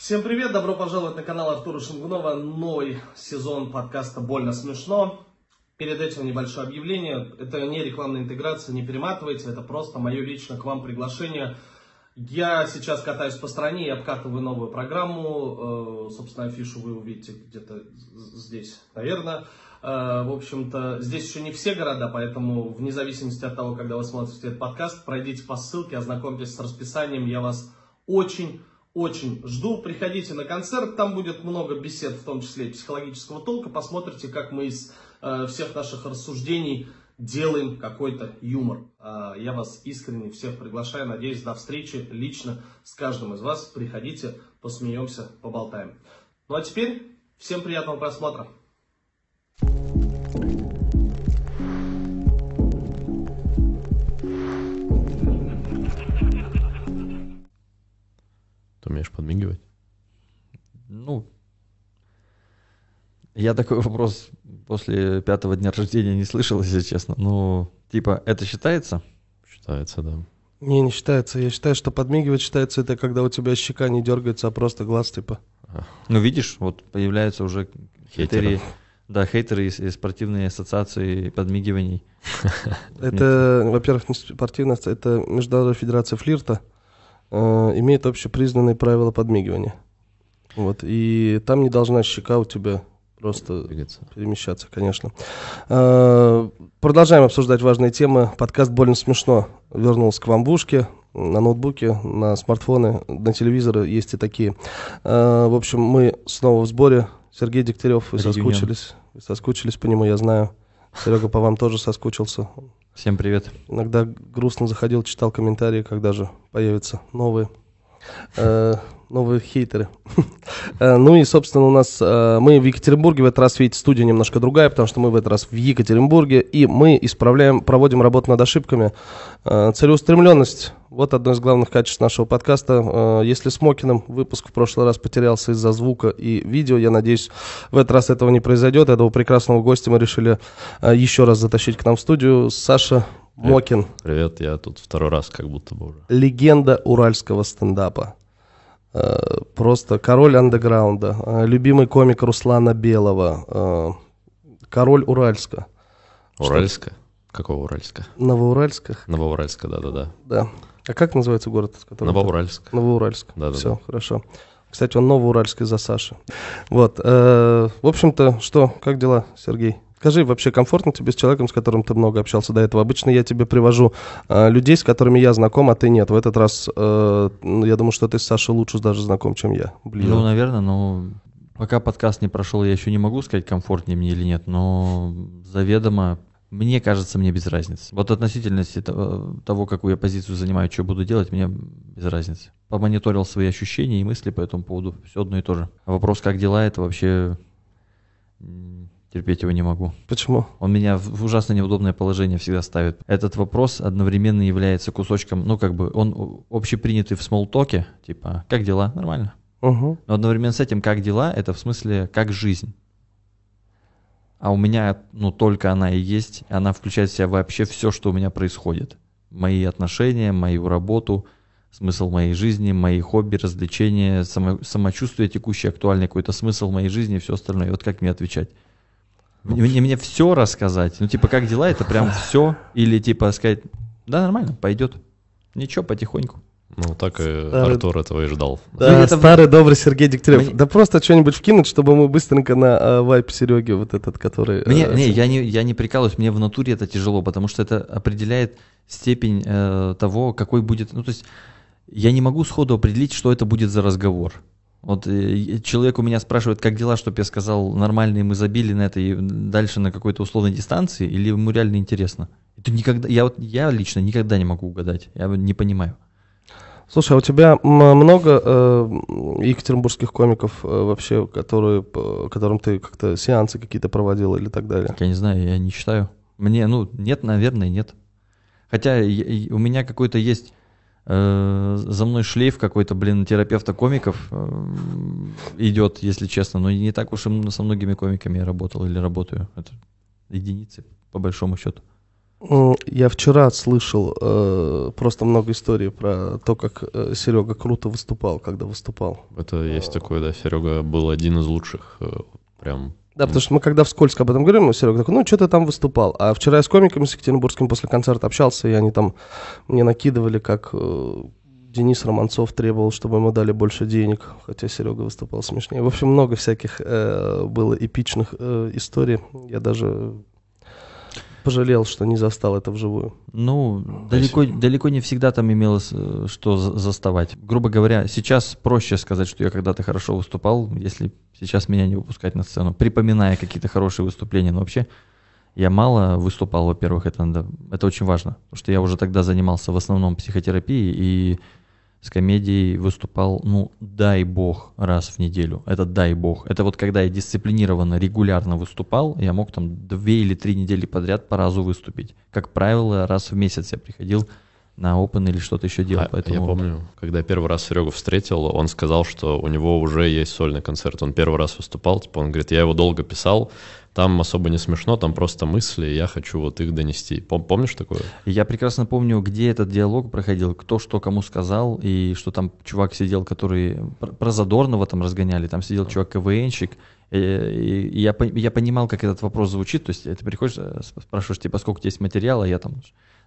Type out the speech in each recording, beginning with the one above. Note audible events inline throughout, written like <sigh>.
Всем привет, добро пожаловать на канал Артура Шангунова, новый сезон подкаста «Больно смешно». Перед этим небольшое объявление, это не рекламная интеграция, не перематывайте, это просто мое лично к вам приглашение. Я сейчас катаюсь по стране и обкатываю новую программу, э, собственно, афишу вы увидите где-то здесь, наверное. Э, в общем-то, здесь еще не все города, поэтому вне зависимости от того, когда вы смотрите этот подкаст, пройдите по ссылке, ознакомьтесь с расписанием, я вас очень очень жду. Приходите на концерт, там будет много бесед, в том числе и психологического толка. Посмотрите, как мы из э, всех наших рассуждений делаем какой-то юмор. Э, я вас искренне всех приглашаю. Надеюсь, до встречи лично с каждым из вас. Приходите, посмеемся, поболтаем. Ну а теперь всем приятного просмотра. Ты умеешь подмигивать? Ну, я такой вопрос после пятого дня рождения не слышал, если честно. Ну, типа, это считается? Считается, да. Не, не считается. Я считаю, что подмигивать считается это, когда у тебя щека не дергается, а просто глаз типа. Ну, видишь, вот появляются уже критерии. Да, хейтеры из, из спортивной ассоциации подмигиваний. <laughs> Это, во-первых, не спортивная, это Международная федерация флирта. Э, имеет общепризнанные правила подмигивания. Вот, и там не должна щека у тебя просто Двигаться. перемещаться, конечно. Э, продолжаем обсуждать важные темы. Подкаст «Больно смешно» вернулся к вам в ушки, на ноутбуке, на смартфоны, на телевизоры есть и такие. Э, в общем, мы снова в сборе. Сергей Дегтярев, вы соскучились. Вы соскучились по нему, я знаю. Серега по вам тоже соскучился. Всем привет. Иногда грустно заходил, читал комментарии, когда же появятся новые, э, новые хейтеры. <laughs> Э, ну и, собственно, у нас э, мы в Екатеринбурге, в этот раз, видите, студия немножко другая, потому что мы в этот раз в Екатеринбурге, и мы исправляем, проводим работу над ошибками. Э, целеустремленность, вот одно из главных качеств нашего подкаста. Если с Мокиным выпуск в прошлый раз потерялся из-за звука и видео, я надеюсь, в этот раз этого не произойдет. Этого прекрасного гостя мы решили еще раз затащить к нам в студию. Саша Мокин, Привет, я тут второй раз как будто бы уже. легенда уральского стендапа. Э, Просто король андеграунда, э, любимый комик Руслана Белого, э, король Уральска. Уральска? Какого Уральска? Новоуральсках, Новоуральска, да-да-да. да. А как называется город? с которым ты- Новоуральск. Новоуральск. Да-да-да. Все, хорошо. Кстати, он Новоуральск из-за Саши. Вот. э, В общем-то, что, как дела, Сергей? Скажи, вообще комфортно тебе с человеком, с которым ты много общался до этого? Обычно я тебе привожу э, людей, с которыми я знаком, а ты нет. В этот раз, э, ну, я думаю, что ты с Сашей лучше даже знаком, чем я. Блин. Ну, наверное, но пока подкаст не прошел, я еще не могу сказать, комфортнее мне или нет, но заведомо, мне кажется, мне без разницы. Вот относительности того, того, какую я позицию занимаю, что буду делать, мне без разницы. Помониторил свои ощущения и мысли по этому поводу, все одно и то же. А вопрос, как дела, это вообще терпеть его не могу. Почему? Он меня в ужасно неудобное положение всегда ставит. Этот вопрос одновременно является кусочком, ну, как бы, он общепринятый в смолтоке, типа, как дела? Нормально. Угу. Но одновременно с этим, как дела, это в смысле, как жизнь. А у меня, ну, только она и есть. Она включает в себя вообще все, что у меня происходит. Мои отношения, мою работу, смысл моей жизни, мои хобби, развлечения, само- самочувствие текущее, актуальный какой-то смысл моей жизни и все остальное. И вот как мне отвечать? Мне, мне, все рассказать. Ну, типа, как дела, это прям все. Или, типа, сказать, да, нормально, пойдет. Ничего, потихоньку. Ну, так и Старый- Артур этого и ждал. Да, Ну, это- старый добрый Сергей Дегтярев. Мне- Да просто что-нибудь вкинуть, чтобы мы быстренько на э, вайп Сереги, вот этот, который... Мне, э, не, я не, я не прикалываюсь, мне в натуре это тяжело, потому что это определяет степень э, того, какой будет. Ну, то есть я не могу сходу определить, что это будет за разговор. Вот э, человек у меня спрашивает, как дела, чтобы я сказал, нормальные мы забили на это и дальше на какой-то условной дистанции, или ему реально интересно. Это никогда, я, вот, я лично никогда не могу угадать, я не понимаю. Слушай, а у тебя много э, екатеринбургских комиков э, вообще, которые, п- которым ты как-то сеансы какие-то проводил или так далее? Я не знаю, я не считаю. Мне, ну, нет, наверное, нет. Хотя я- у меня какой-то есть за мной шлейф какой-то, блин, терапевта комиков э, идет, если честно. Но не так уж и со многими комиками я работал или работаю. Это единицы, по большому счету. Я вчера слышал э, просто много историй про то, как Серега круто выступал, когда выступал. Это есть такое, да, Серега был один из лучших, э, прям. Да, потому что мы когда вскользь об этом говорим, Серега такой, ну, что ты там выступал? А вчера я с комиками с Екатеринбургским после концерта общался, и они там мне накидывали, как э, Денис Романцов требовал, чтобы ему дали больше денег, хотя Серега выступал смешнее. В общем, много всяких э, было эпичных э, историй. Я даже пожалел, что не застал это вживую. Ну, далеко, далеко не всегда там имелось э, что за- заставать. Грубо говоря, сейчас проще сказать, что я когда-то хорошо выступал, если сейчас меня не выпускать на сцену, припоминая какие-то хорошие выступления. Но вообще я мало выступал, во-первых, это, надо, это очень важно, потому что я уже тогда занимался в основном психотерапией и с комедией выступал, ну, дай бог, раз в неделю. Это дай бог. Это вот когда я дисциплинированно, регулярно выступал, я мог там две или три недели подряд по разу выступить. Как правило, раз в месяц я приходил на open или что-то еще делал. А, поэтому... Я помню, когда я первый раз Серегу встретил, он сказал, что у него уже есть сольный концерт. Он первый раз выступал, типа, он говорит, я его долго писал, там особо не смешно, там просто мысли, я хочу вот их донести. Пом- помнишь такое? Я прекрасно помню, где этот диалог проходил, кто что кому сказал, и что там чувак сидел, который пр- про Задорнова там разгоняли, там сидел чувак КВНщик, и, и- я, я понимал, как этот вопрос звучит, то есть ты приходишь, э, сп- спрашиваешь, типа, сколько есть материала, я там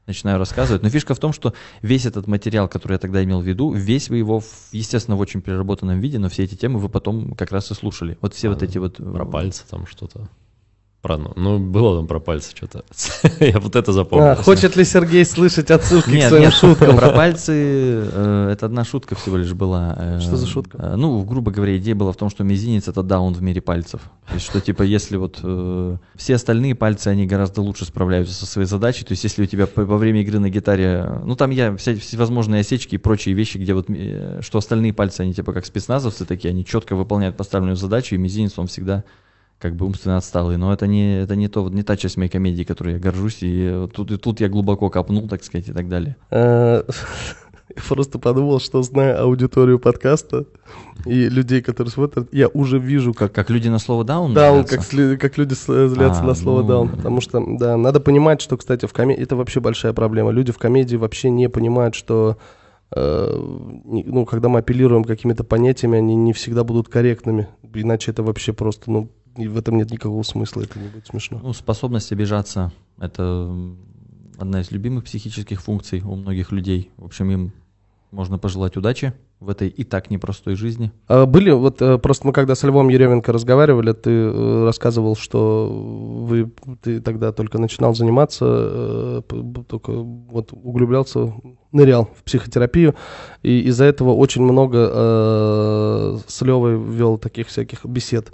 начинаю рассказывать. Но фишка в том, что весь этот материал, который я тогда имел в виду, весь вы его, в- естественно, в очень переработанном виде, но все эти темы вы потом как раз и слушали. Вот все вот эти вот... э, Про пальцы там что-то. Про, ну, было там про пальцы что-то. <laughs> я вот это запомнил. А, хочет ли Сергей слышать отсылки к Нет, своим нет, шуткам? Про <laughs> пальцы э, это одна шутка всего лишь была. э, Что за шутка? э, ну, грубо говоря, идея была в том, что мизинец это даун в мире пальцев. То есть, что типа, если вот э, все остальные пальцы, они гораздо лучше справляются со своей задачей. То есть, если у тебя по- во время игры на гитаре, ну там я вся, всевозможные осечки и прочие вещи, где вот, э, что остальные пальцы, они типа как спецназовцы такие, они четко выполняют поставленную задачу, и мизинец, он всегда как бы умственно отсталый, но это не, это не, то, не та часть моей комедии, которой я горжусь, и тут, и тут я глубоко копнул, так сказать, и так далее. Э, <laughs> просто подумал, что зная аудиторию подкаста и людей, которые смотрят, я уже вижу, как Как люди на слово даун? даун, как, как люди злятся А, на слово ну. даун. Потому что, да, надо понимать, что, кстати, в комедии это вообще большая проблема. Люди в комедии вообще не понимают, что э, ну, когда мы апеллируем какими-то понятиями, они не всегда будут корректными. Иначе это вообще просто, ну, и в этом нет никакого смысла, это не будет смешно. Ну, способность обижаться – это одна из любимых психических функций у многих людей. В общем, им можно пожелать удачи в этой и так непростой жизни. А Были, вот э, просто мы когда с Львом Еременко разговаривали, ты э, рассказывал, что вы, ты тогда только начинал заниматься, э, только вот углублялся, нырял в психотерапию, и из-за этого очень много э, с Левой вел таких всяких бесед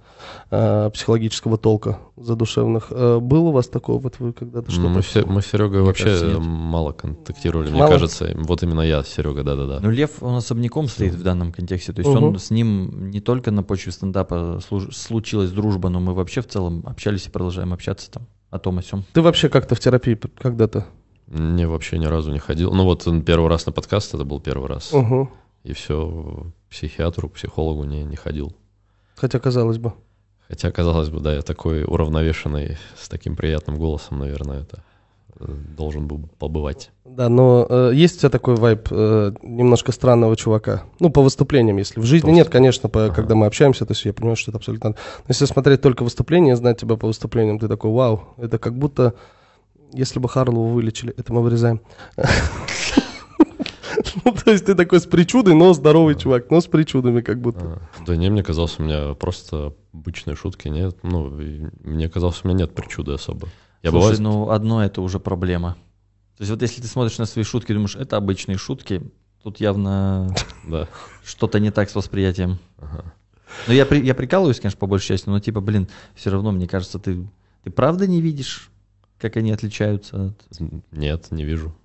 э, психологического толка задушевных. Э, Был у вас такое, вот вы когда-то Ну, что-то... мы, все, мы с Серегой вообще кажется, нет. мало контактировали, мне Мало? кажется. Вот именно я, Серега, да-да-да. Но Лев, он особняком стоит в данном контексте. То есть Мгм. он с ним не только на почве стендапа служ- случилась дружба, но мы вообще в целом общались и продолжаем общаться там о том, о сем. Ты вообще как-то в терапии когда-то? Не, вообще ни разу не ходил. Ну вот он первый раз на подкаст, это был первый раз. Угу. И все, к психиатру, к психологу не, не ходил. Хотя, казалось бы. Хотя, казалось бы, да, я такой уравновешенный, с таким приятным голосом, наверное, это должен был побывать. Да, но э, есть у тебя такой вайб э, немножко странного чувака? Ну, по выступлениям, если. В жизни Просто. нет, конечно, по, Ага. когда мы общаемся, то есть я понимаю, что это абсолютно... Но если смотреть только выступления, знать тебя по выступлениям, ты такой, вау, это как будто, если бы Харлоу вылечили, это мы вырезаем. <laughs> Ну, то есть ты такой с причудой, но здоровый чувак, но с причудами как будто. А, Да не, мне казалось, у меня просто обычные шутки нет. Ну, мне казалось, у меня нет причуды особо. Я Слушай, бывает... ну одно это уже проблема. То есть вот если ты смотришь на свои шутки и думаешь, это обычные шутки, тут явно <laughs> что-то не так с восприятием. Ну, я, я прикалываюсь, конечно, по большей части, но типа, блин, все равно, мне кажется, ты, ты правда не видишь, как они отличаются от... Нет, не вижу.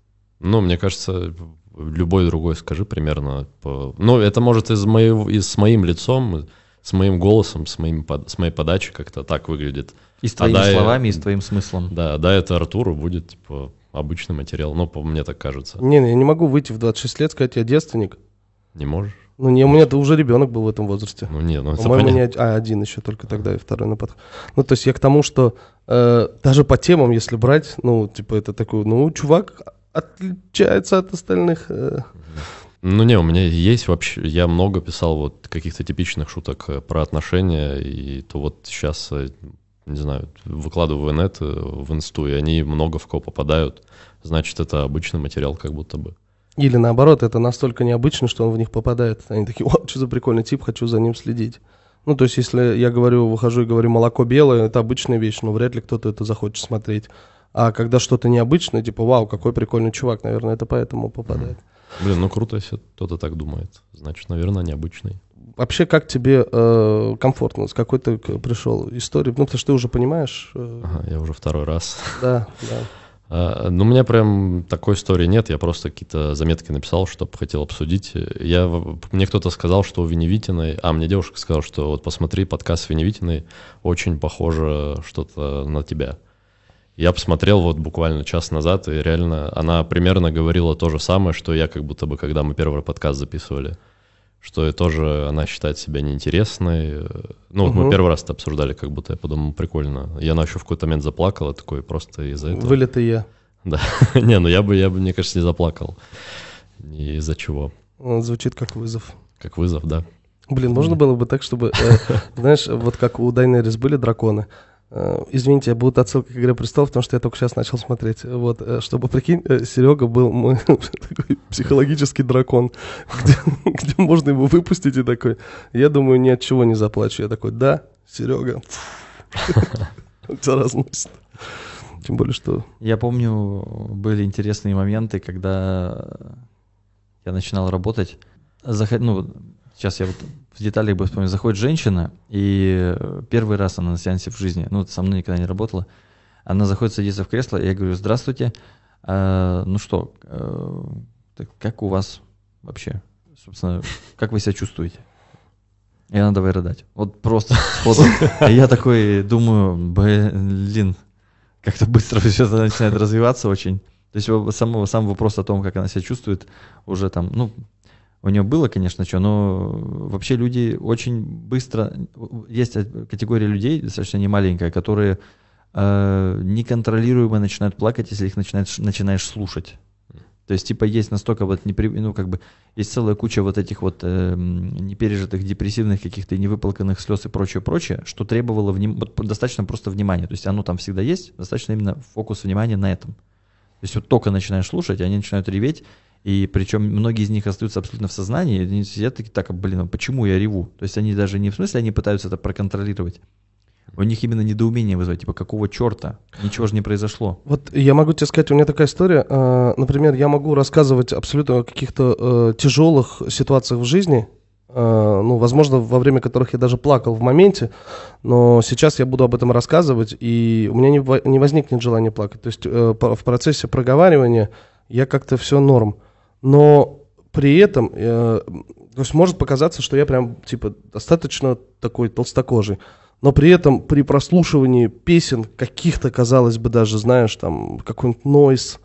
Ну, мне кажется, любой другой скажи примерно. По... Ну, это может из моего, и с моим лицом, с моим голосом, с, моим, с моей подачей как-то так выглядит. И с А твоими да, я- словами, и с твоим смыслом. Да, да, это Артуру будет, типа, обычный материал. Ну, по мне так кажется. Не, я не могу выйти в 26 лет, сказать, я девственник. Не можешь? Ну, не, у меня-то уже ребенок был в этом возрасте. Ну, не, ну это По-моему, не а, один еще только тогда, и второй на подход. Ну, то есть я к тому, что э, даже по темам, если брать, ну, типа, это такой, ну, чувак отличается от остальных. э. Ну не, у меня есть вообще, я много писал вот каких-то типичных шуток э, про отношения, и то вот сейчас, э, не знаю, выкладываю в инет, э, в инсту, и они много в кого попадают, значит, это обычный материал как будто бы. Или наоборот, это настолько необычно, что он в них попадает. Они такие, о, что за прикольный тип, хочу за ним следить. Ну, то есть, если я говорю, выхожу и говорю, молоко белое, это обычная вещь, но вряд ли кто-то это захочет смотреть. А когда что-то необычное, типа, вау, какой прикольный чувак, наверное, это поэтому попадает. Блин, ну круто, если кто-то так думает. Значит, наверное, необычный. Вообще, как тебе э, комфортно? С какой ты пришел истории? Ну, потому что ты уже понимаешь. э, Ага, я уже второй раз. Да, <laughs> да. А, Ну, у меня прям такой истории нет, я просто какие-то заметки написал, чтобы хотел обсудить. Я, мне кто-то сказал, что у Веневитиной, а, мне девушка сказала, что вот посмотри, подкаст с Веневитиной очень похоже что-то на тебя. Я посмотрел вот буквально час назад, и реально она примерно говорила то же самое, что я как будто бы, когда мы первый подкаст записывали. Что и тоже она считает себя неинтересной. Ну, вот мы Мгм. первый раз это обсуждали, как будто я подумал, прикольно. И она еще в какой-то момент заплакала, такой просто из-за этого. Вылет и я. Да. <laughs> Не, ну я бы, я бы, мне кажется, не заплакал. Ни из-за чего. Он звучит как вызов. Как вызов, да. Блин, можно было бы так, чтобы, э, <laughs> знаешь, вот как у Дайнерис были драконы. Э, Извините, будут отсылки к «Игре престолов», потому что я только сейчас начал смотреть. Вот, э, чтобы, прикинь, Серега был мой <laughs> такой психологический дракон, <laughs> где, где можно его выпустить и такой, я думаю, ни от чего не заплачу. Я такой, да, Серега, <laughs> тебя разносит. Тем более, что... Я помню, были интересные моменты, когда я начинал работать. Заход... Ну, сейчас я вот в деталях бы вспомню. Заходит женщина, и первый раз она на сеансе в жизни, ну, со мной никогда не работала, она заходит, садится в кресло, и я говорю, здравствуйте, а, ну что, э, так как у вас вообще, собственно, как вы себя чувствуете? И она давай рыдать. Вот просто. И я такой думаю, блин, как-то быстро все начинает развиваться очень. То есть сам, сам вопрос о том, как она себя чувствует, уже там, ну, у нее было, конечно, что, но вообще люди очень быстро... Есть категория людей, достаточно немаленькая, которые э, неконтролируемо начинают плакать, если их начинаешь, начинаешь слушать. То есть, типа, есть настолько вот непри... ну, как бы, есть целая куча вот этих вот эм, непережитых депрессивных каких-то невыплаканных слез и прочее, прочее, что требовало вним... вот достаточно просто внимания. То есть оно там всегда есть, достаточно именно фокус внимания на этом. То есть вот только начинаешь слушать, они начинают реветь, и причем многие из них остаются абсолютно в сознании, они сидят такие, так, блин, а почему я реву? То есть они даже не в смысле, они пытаются это проконтролировать. У них именно недоумение вызывает, типа, какого черта? Ничего же не произошло. Вот я могу тебе сказать, у меня такая история. э, Например, я могу рассказывать абсолютно о каких-то э, тяжелых ситуациях в жизни, э, ну, возможно, во время которых я даже плакал в моменте, но сейчас я буду об этом рассказывать, и у меня не, во- не возникнет желания плакать. То есть э, в процессе проговаривания я как-то все норм. Но при этом, э, то есть может показаться, что я прям, типа, достаточно такой толстокожий. Но при этом при прослушивании песен каких-то, казалось бы, даже, знаешь, там какой-нибудь нойс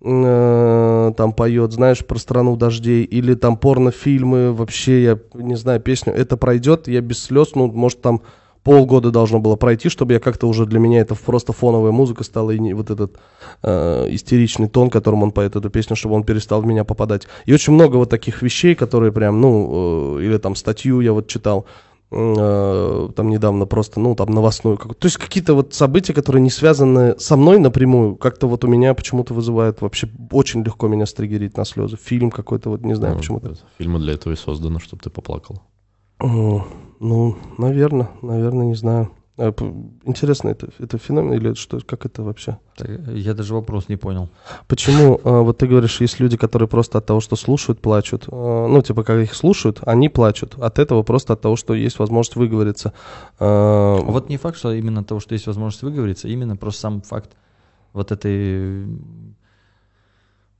э, там поет, знаешь, про страну дождей, или там порнофильмы, вообще, я не знаю, песню, это пройдет, я без слез, ну, может, там полгода должно было пройти, чтобы я как-то уже для меня это просто фоновая музыка стала, и не, вот этот э, истеричный тон, которым он поет эту песню, чтобы он перестал в меня попадать. И очень много вот таких вещей, которые прям, ну, э, или там статью я вот читал, э, там недавно просто, ну, там новостную. как- То есть какие-то вот события, которые не связаны со мной напрямую, как-то вот у меня почему-то вызывают вообще очень легко меня стригерить на слезы. Фильм какой-то, вот не знаю Ну, почему-то. Фильмы для этого и созданы, чтобы ты поплакал. Ну, наверное, наверное, не знаю. А, Интересно, это, это феномен или что, как это вообще? Так, Я даже вопрос не понял. Почему, а, вот ты говоришь, есть люди, которые просто от того, что слушают, плачут. А, Ну, типа, когда их слушают, они плачут. От этого просто от того, что есть возможность выговориться. Вот не факт, что именно от того, что есть возможность выговориться, именно просто сам факт вот этой,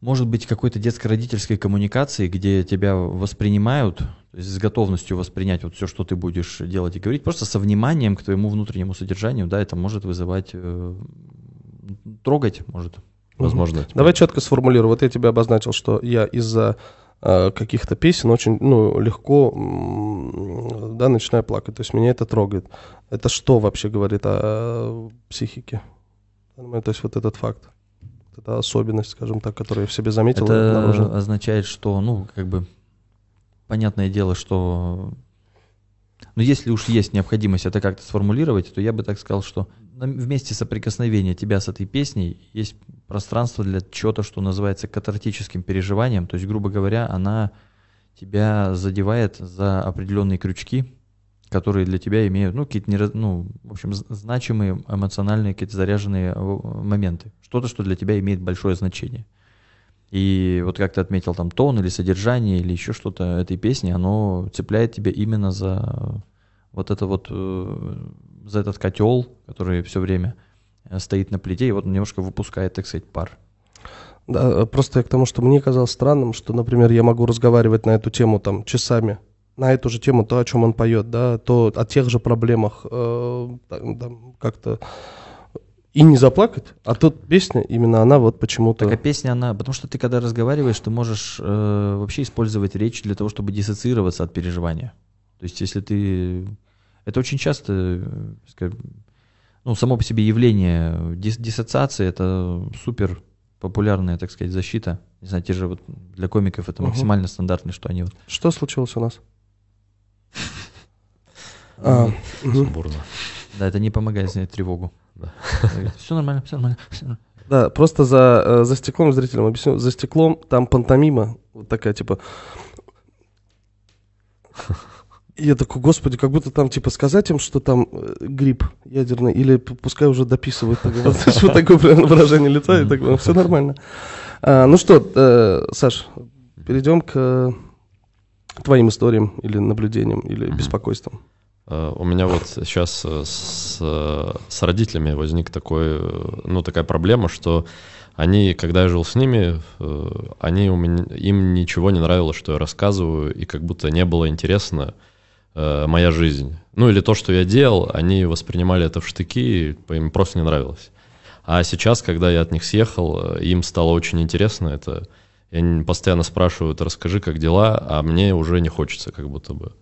может быть, какой-то детско-родительской коммуникации, где тебя воспринимают, то есть с готовностью воспринять вот все, что ты будешь делать и говорить, просто со вниманием к твоему внутреннему содержанию, да, это может вызывать, э, трогать может. Возможно. типа, Давай четко сформулирую. Вот я тебе обозначил, что я из-за э, каких-то песен очень, ну, легко, м, да, начинаю плакать. То есть меня это трогает. Это что вообще говорит о психике? То есть вот этот факт, эта особенность, скажем так, которую я в себе заметил. Это обнаружил. означает, что, ну, как бы, понятное дело, что, ну, если уж есть необходимость это как-то сформулировать, то я бы так сказал, что в месте соприкосновения тебя с этой песней есть пространство для чего-то, что называется катартическим переживанием. То есть, грубо говоря, она тебя задевает за определенные крючки, которые для тебя имеют, ну, какие-то, нера- ну, в общем, значимые, эмоциональные, какие-то заряженные э, моменты. Что-то, что для тебя имеет большое значение. И вот как ты отметил, там, тон или содержание, или еще что-то этой песни, оно цепляет тебя именно за вот это вот, э, за этот котел, который все время э, стоит на плите, и вот немножко выпускает, так сказать, пар. Да, просто я к тому, что мне казалось странным, что, например, я могу разговаривать на эту тему там часами, на эту же тему, то, о чем он поет, да, то о тех же проблемах э, там, там как-то и не заплакать, а тут песня, именно она вот почему-то... Так а песня, она... Потому что ты, когда разговариваешь, ты можешь э, вообще использовать речь для того, чтобы диссоциироваться от переживания. То есть, если ты... Это очень часто, э, скажем, ну, само по себе явление дис- диссоциации — это супер популярная, так сказать, защита. Не знаю, те же вот для комиков это Мгм. максимально стандартно, что они вот... Что случилось у нас? А. Сумбурно. Да, это не помогает снять тревогу. Да. Все нормально, все нормально. всё нормально». Да, просто за, э, за стеклом, зрителям объясню, за стеклом там пантомима, вот такая, типа... И я такой, господи, как будто там, типа, сказать им, что там э, грипп ядерный, или пускай уже дописывают. Вот, такое прям выражение лица, и так, все нормально. А, ну что, э, Саш, перейдем к э, твоим историям или наблюдениям, или Мгм. беспокойствам. Э, У меня вот сейчас э, с, э, с родителями возник такой, ну, такая проблема, что они, когда я жил с ними, они у меня, им ничего не нравилось, что я рассказываю, и как будто не было интересно моя жизнь. Ну, или то, что я делал, они воспринимали это в штыки, и им просто не нравилось. А сейчас, когда я от них съехал, им стало очень интересно это. Они постоянно спрашивают, расскажи, как дела, а мне уже не хочется, как будто бы.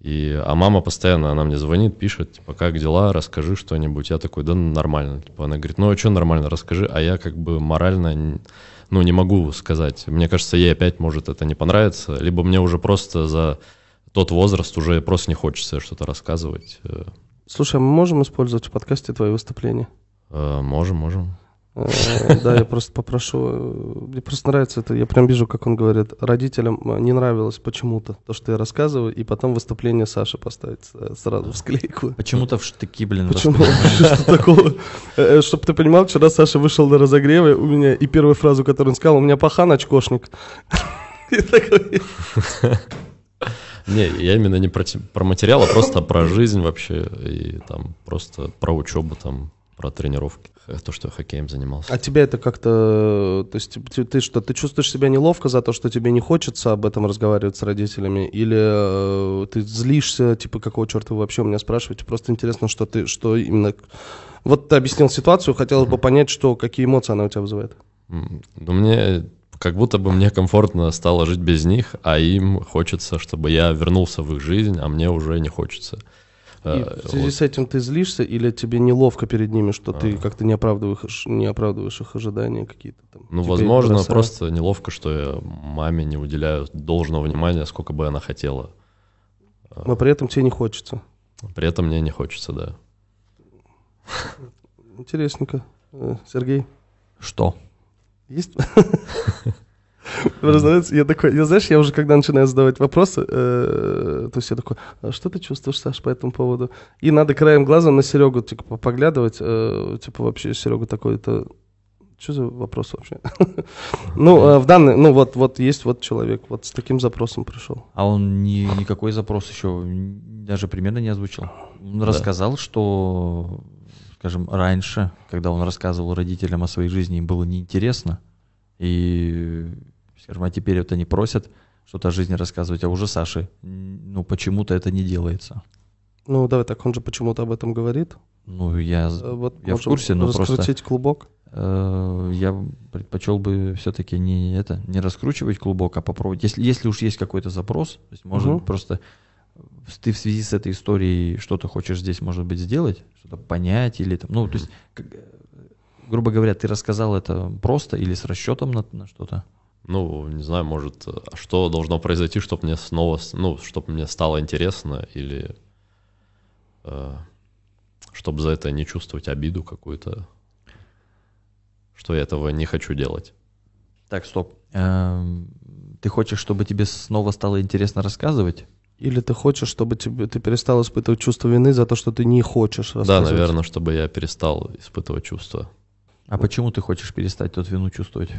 И, а мама постоянно, она мне звонит, пишет, типа, как дела, расскажи что-нибудь. Я такой, да нормально. Типа, она говорит, ну а что нормально, расскажи. А я как бы морально, ну не могу сказать. Мне кажется, ей опять может это не понравится. Либо мне уже просто за тот возраст уже просто не хочется что-то рассказывать. Э, Слушай, а мы можем использовать в подкасте твои выступления? э, Можем, можем. Э, Да, я просто попрошу. э, Мне просто нравится это. Я прям вижу, как он говорит. Родителям э, не нравилось почему-то то, что я рассказываю, и потом выступление Саши поставить сразу в склейку. Почему-то в штыки, блин, Почему? <laughs> Что такого? Чтобы ты понимал, вчера Саша вышел на разогреве, у меня и первую фразу, которую он сказал, у меня пахан очкошник. <laughs> Не, я именно не про, про материал, а просто про жизнь вообще. И там просто про учебу, там, про тренировки. Э, То, что я хоккеем занимался. А тебя это как-то, то есть ты, ты что, ты чувствуешь себя неловко за то, что тебе не хочется об этом разговаривать с родителями, или э, ты злишься, типа какого черта вы вообще у меня спрашиваете? Просто интересно, что ты, что именно. Вот ты объяснил ситуацию, хотелось бы понять, что какие эмоции она у тебя вызывает. Ну, мне как будто бы мне комфортно стало жить без них, а им хочется, чтобы я вернулся в их жизнь, а мне уже не хочется. И Э, в связи вот. с этим ты злишься, или тебе неловко перед ними, что ты А. как-то не оправдываешь, не оправдываешь их ожидания какие-то там? Ну, тебя возможно, бросают? просто неловко, что я маме не уделяю должного внимания, сколько бы она хотела. Но при этом тебе не хочется. При этом мне не хочется, да. Интересненько. Э, Сергей? Что? Есть? <laughs> Разумеется, я такой, я, знаешь, я уже когда начинаю задавать вопросы, э, то есть я такой, а что ты чувствуешь, Саш, по этому поводу? И надо краем глаза на Серегу, типа, поглядывать, э, типа, вообще, Серега такой-то, что за вопрос вообще? <laughs> Ну, э, в данный, ну, вот, вот есть вот человек, вот с таким запросом пришел. А он ни, никакой запрос еще даже примерно не озвучил. Он рассказал, что, скажем, раньше, когда он рассказывал родителям о своей жизни, им было неинтересно. И, скажем, а теперь вот они просят что-то о жизни рассказывать, а уже Саше, м, ну, почему-то это не делается. Ну, давай так, он же почему-то об этом говорит. Ну, я, Э, Вот я в курсе, но просто- раскрутить клубок. э, я предпочел бы все-таки не это не раскручивать клубок, а попробовать. Если, если уж есть какой-то запрос, то есть может Мгм. просто ты в связи с этой историей что-то хочешь здесь, может быть, сделать, что-то понять или там, ну, то есть, как, грубо говоря, ты рассказал это просто или с расчетом на, на что-то? Ну, не знаю, может, а что должно произойти, чтобы мне снова, ну, чтобы мне стало интересно, или чтобы за это не чувствовать обиду какую-то, что я этого не хочу делать. Так, стоп. Эм, Ты хочешь, чтобы тебе снова стало интересно рассказывать? Или ты хочешь, чтобы тебе, ты перестал испытывать чувство вины за то, что ты не хочешь Да, рассказывать? наверное, чтобы я перестал испытывать чувства. А почему ты хочешь перестать тут вину чувствовать?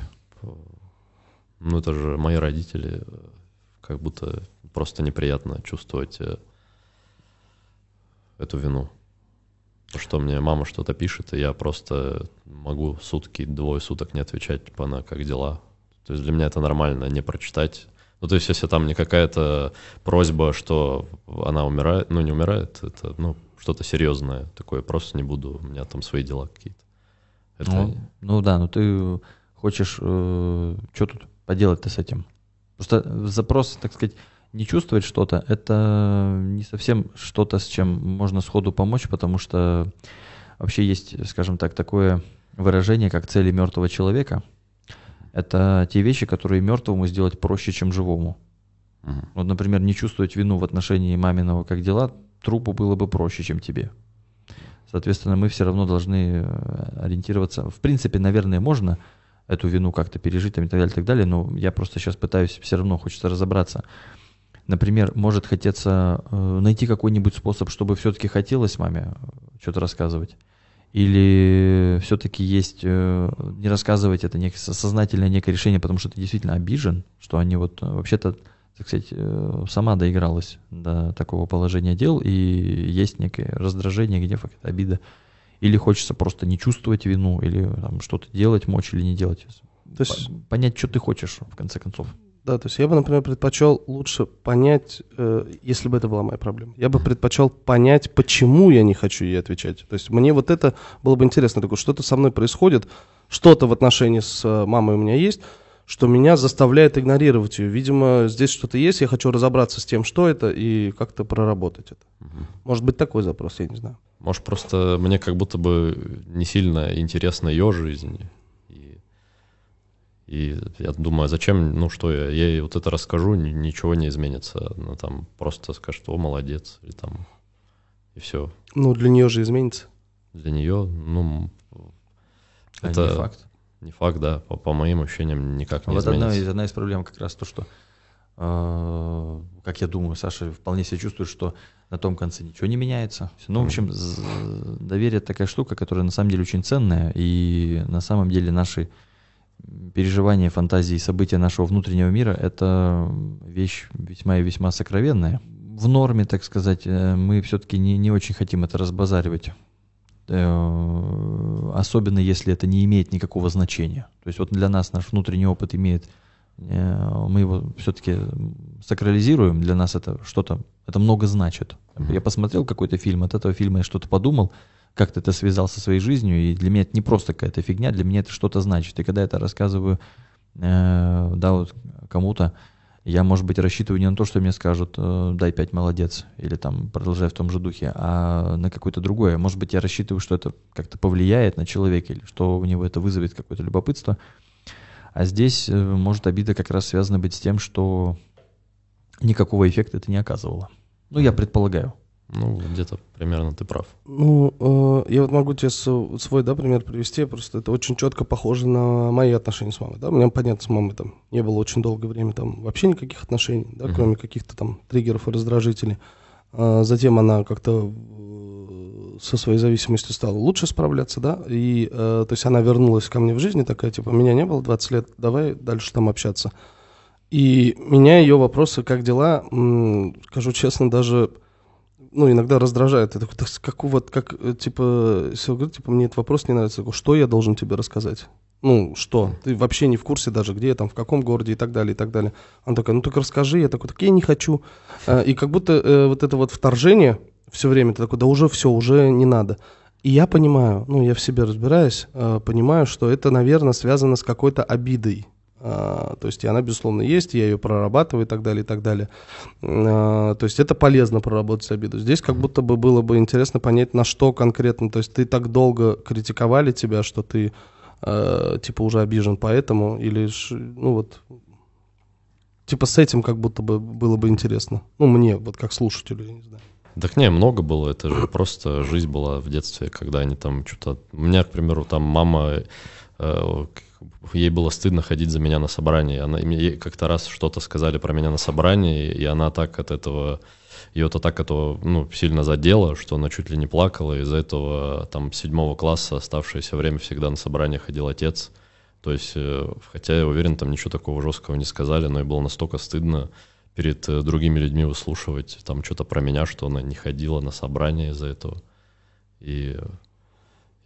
Ну, это же мои родители, э, как будто просто неприятно чувствовать э, эту вину. То, что мне мама что-то пишет, и я просто могу сутки, двое суток не отвечать, типа, на как дела. То есть для меня это нормально, не прочитать. Ну, то есть если там не какая-то просьба, что она умирает, ну, не умирает, это, ну, что-то серьезное такое, просто не буду, у меня там свои дела какие-то. Это... Ну, ну да, ну ты хочешь, что тут поделать-то с этим? Просто запрос, так сказать, не чувствовать что-то, это не совсем что-то, с чем можно сходу помочь, потому что вообще есть, скажем так, такое выражение, как цели мертвого человека. Это те вещи, которые мертвому сделать проще, чем живому. Вот, например, не чувствовать вину в отношении маминого как дела, трупу было бы проще, чем тебе. Соответственно, мы все равно должны э, ориентироваться. В принципе, наверное, можно эту вину как-то пережить там, и так далее, и так далее, но я просто сейчас пытаюсь, все равно хочется разобраться. Например, может хотеться э, найти какой-нибудь способ, чтобы все-таки хотелось маме э, что-то рассказывать. Или все-таки есть, э, не рассказывать это некое со- сознательное некое решение, потому что ты действительно обижен, что они вот вообще-то, так сказать, сама доигралась до такого положения дел, и есть некое раздражение, какая-то обида. Или хочется просто не чувствовать вину, или там, что-то делать, мочь или не делать. То есть, Понять, что ты хочешь, в конце концов. да, то есть я бы, например, предпочел лучше понять, э, если бы это была моя проблема, я бы предпочел понять, почему я не хочу ей отвечать. То есть мне вот это было бы интересно, такое, что-то со мной происходит, что-то в отношении с э, мамой у меня есть, что меня заставляет игнорировать ее. Видимо, здесь что-то есть, я хочу разобраться с тем, что это, и как-то проработать это. Мгм. Может быть, такой запрос, я не знаю. Может, просто мне как будто бы не сильно интересна ее жизнь. И, и я думаю, а зачем, ну что я, я ей вот это расскажу, ни- ничего не изменится. Она там просто скажет, о, молодец, и там, и все. Ну, для нее же изменится. Для нее, ну, А это не факт. Не факт, да, по, по моим ощущениям никак не Вот одна изменится. из, одна из проблем как раз то, что, э, как я думаю, Саша вполне себе чувствует, что на том конце ничего не меняется. Ну, в общем, доверие такая штука, которая на самом деле очень ценная, и на самом деле наши переживания, фантазии, события нашего внутреннего мира — это вещь весьма и весьма сокровенная. В норме, так сказать, э, мы все-таки не, не очень хотим это разбазаривать. Э, Особенно если это не имеет никакого значения. То есть вот для нас наш внутренний опыт имеет, э, мы его все-таки сакрализируем, для нас это что-то, это много значит. Я посмотрел какой-то фильм, от этого фильма я что-то подумал, как-то это связал со своей жизнью, и для меня это не просто какая-то фигня, для меня это что-то значит. И когда я это рассказываю, э, да, вот кому-то, я, может быть, рассчитываю не на то, что мне скажут, э, дай пять, молодец, или там продолжай в том же духе, а на какое-то другое. Может быть, я рассчитываю, что это как-то повлияет на человека, или что у него это вызовет какое-то любопытство. А здесь э, может обида как раз связана быть с тем, что никакого эффекта это не оказывало. Ну, я предполагаю. Ну, где-то примерно ты прав. Ну, э, я вот могу тебе свой, да, пример привести, просто это очень четко похоже на мои отношения с мамой, да, у меня, понятно, с мамой там не было очень долгое время там вообще никаких отношений, да, Мгм. кроме каких-то там триггеров и раздражителей. А затем она как-то э, со своей зависимостью стала лучше справляться, да, и, э, то есть она вернулась ко мне в жизни, такая, типа, меня не было 20 лет, давай дальше там общаться. И меня ее вопросы, как дела, скажу честно, даже ну, иногда раздражает. Я такой, «Так с какого, как, э, типа, если говорю, типа, мне этот вопрос не нравится, что я должен тебе рассказать? Ну, что? Ты вообще не в курсе даже, где я там, в каком городе и так далее, и так далее. Она такая, ну, только расскажи. Я такой, так я не хочу. А, И как будто э, вот это вот вторжение все время, ты такой, да уже все, уже не надо. И я понимаю, ну, я в себе разбираюсь, э, понимаю, что это, наверное, связано с какой-то обидой. А, то есть и она, безусловно, есть, я ее прорабатываю и так далее, и так далее. А, то есть это полезно проработать обиду. Здесь как будто бы было бы интересно понять, на что конкретно. То есть ты так долго критиковали тебя, что ты э, типа уже обижен поэтому, или, ну вот, типа с этим как будто бы было бы интересно. Ну, мне, вот как слушателю, я не знаю. Так не, много было, это же просто жизнь была в детстве, когда они там что-то... У меня, к примеру, там мама, э, ей было стыдно ходить за меня на собрание. Она, ей как-то раз что-то сказали про меня на собрании, и она так от этого... Ее-то так этого, ну, сильно задело, что она чуть ли не плакала. Из-за этого там седьмого класса оставшееся время всегда на собрание ходил отец. То есть, э, хотя я уверен, там ничего такого жесткого не сказали, но ей было настолько стыдно перед э, другими людьми выслушивать там что-то про меня, что она не ходила на собрание из-за этого. И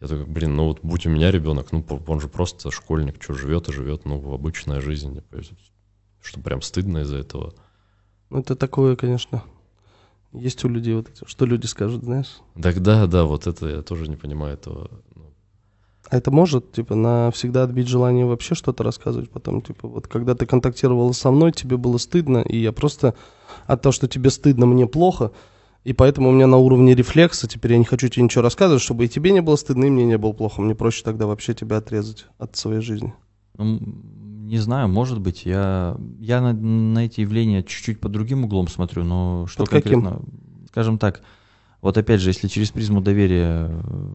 я такой, блин, ну вот будь у меня ребенок, ну он же просто школьник, что живет и живет, ну, в обычная жизнь. То есть, Что прям стыдно из-за этого. Ну, это такое, конечно, есть у людей вот что люди скажут, знаешь. Так да, да, вот это я тоже не понимаю этого. Ну, А это может, типа, навсегда отбить желание вообще что-то рассказывать потом, типа, вот когда ты контактировала со мной, тебе было стыдно, и я просто от того, что тебе стыдно, мне плохо, и поэтому у меня на уровне рефлекса теперь я не хочу тебе ничего рассказывать, чтобы и тебе не было стыдно, и мне не было плохо. Мне проще тогда вообще тебя отрезать от своей жизни. Ну, не знаю, может быть. Я, я на, на эти явления чуть-чуть под другим углом смотрю, но что Под каким? конкретно... Скажем так, вот опять же, если через призму доверия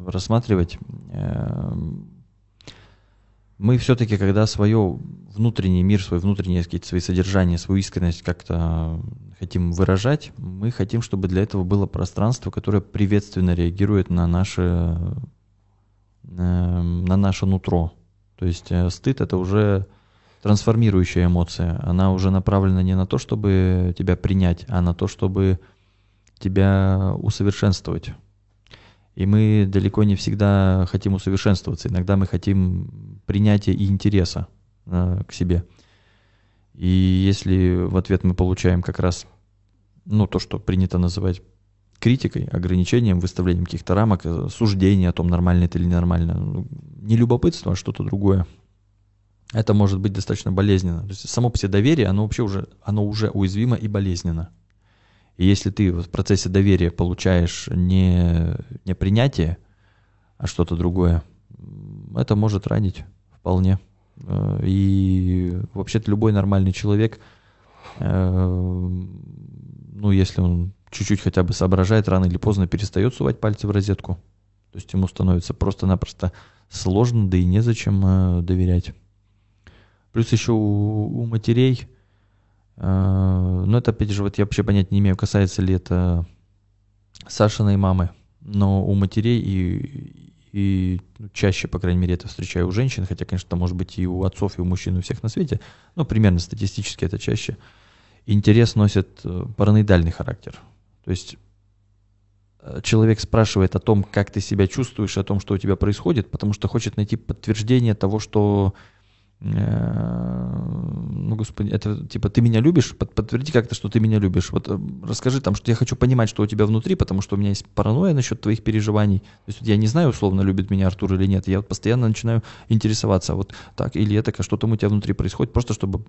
рассматривать, эм, мы все-таки, когда свое внутренний мир, свой внутренние какие-то свои содержания, свою искренность как-то хотим выражать, мы хотим, чтобы для этого было пространство, которое приветственно реагирует на наше, эм, на наше нутро. То есть э, стыд это уже трансформирующая эмоция. Она уже направлена не на то, чтобы тебя принять, а на то, чтобы тебя усовершенствовать. И мы далеко не всегда хотим усовершенствоваться. Иногда мы хотим принятия и интереса э, к себе. И если в ответ мы получаем как раз ну, то, что принято называть критикой, ограничением, выставлением каких-то рамок, э, суждения о том, нормально это или ненормально, ну, не любопытство, а что-то другое, это может быть достаточно болезненно. То есть само по себе доверие, оно вообще уже, оно уже уязвимо и болезненно. И если ты в процессе доверия получаешь не, не принятие, а что-то другое, это может ранить вполне. Э, И вообще-то любой нормальный человек, э, ну, если он чуть-чуть хотя бы соображает, рано или поздно перестает сувать пальцы в розетку. То есть ему становится просто-напросто сложно, да и незачем э, доверять. Плюс еще у, у матерей, ну это опять же, вот я вообще понять не имею, касается ли это Сашиной мамы, но у матерей и, и ну, чаще, по крайней мере, это встречаю у женщин, хотя, конечно, это может быть и у отцов, и у мужчин, и у всех на свете, но примерно статистически это чаще. Интерес носит э, параноидальный характер. То есть э, человек спрашивает о том, как ты себя чувствуешь, о том, что у тебя происходит, потому что хочет найти подтверждение того, что ну, господи, это типа ты меня любишь, Под- подтверди как-то, что ты меня любишь. Вот э, расскажи там, что я хочу понимать, что у тебя внутри, потому что у меня есть паранойя насчет твоих переживаний. То есть вот я не знаю, условно, любит меня Артур или нет. Я вот постоянно начинаю интересоваться, вот так или это, что там у тебя внутри происходит, просто чтобы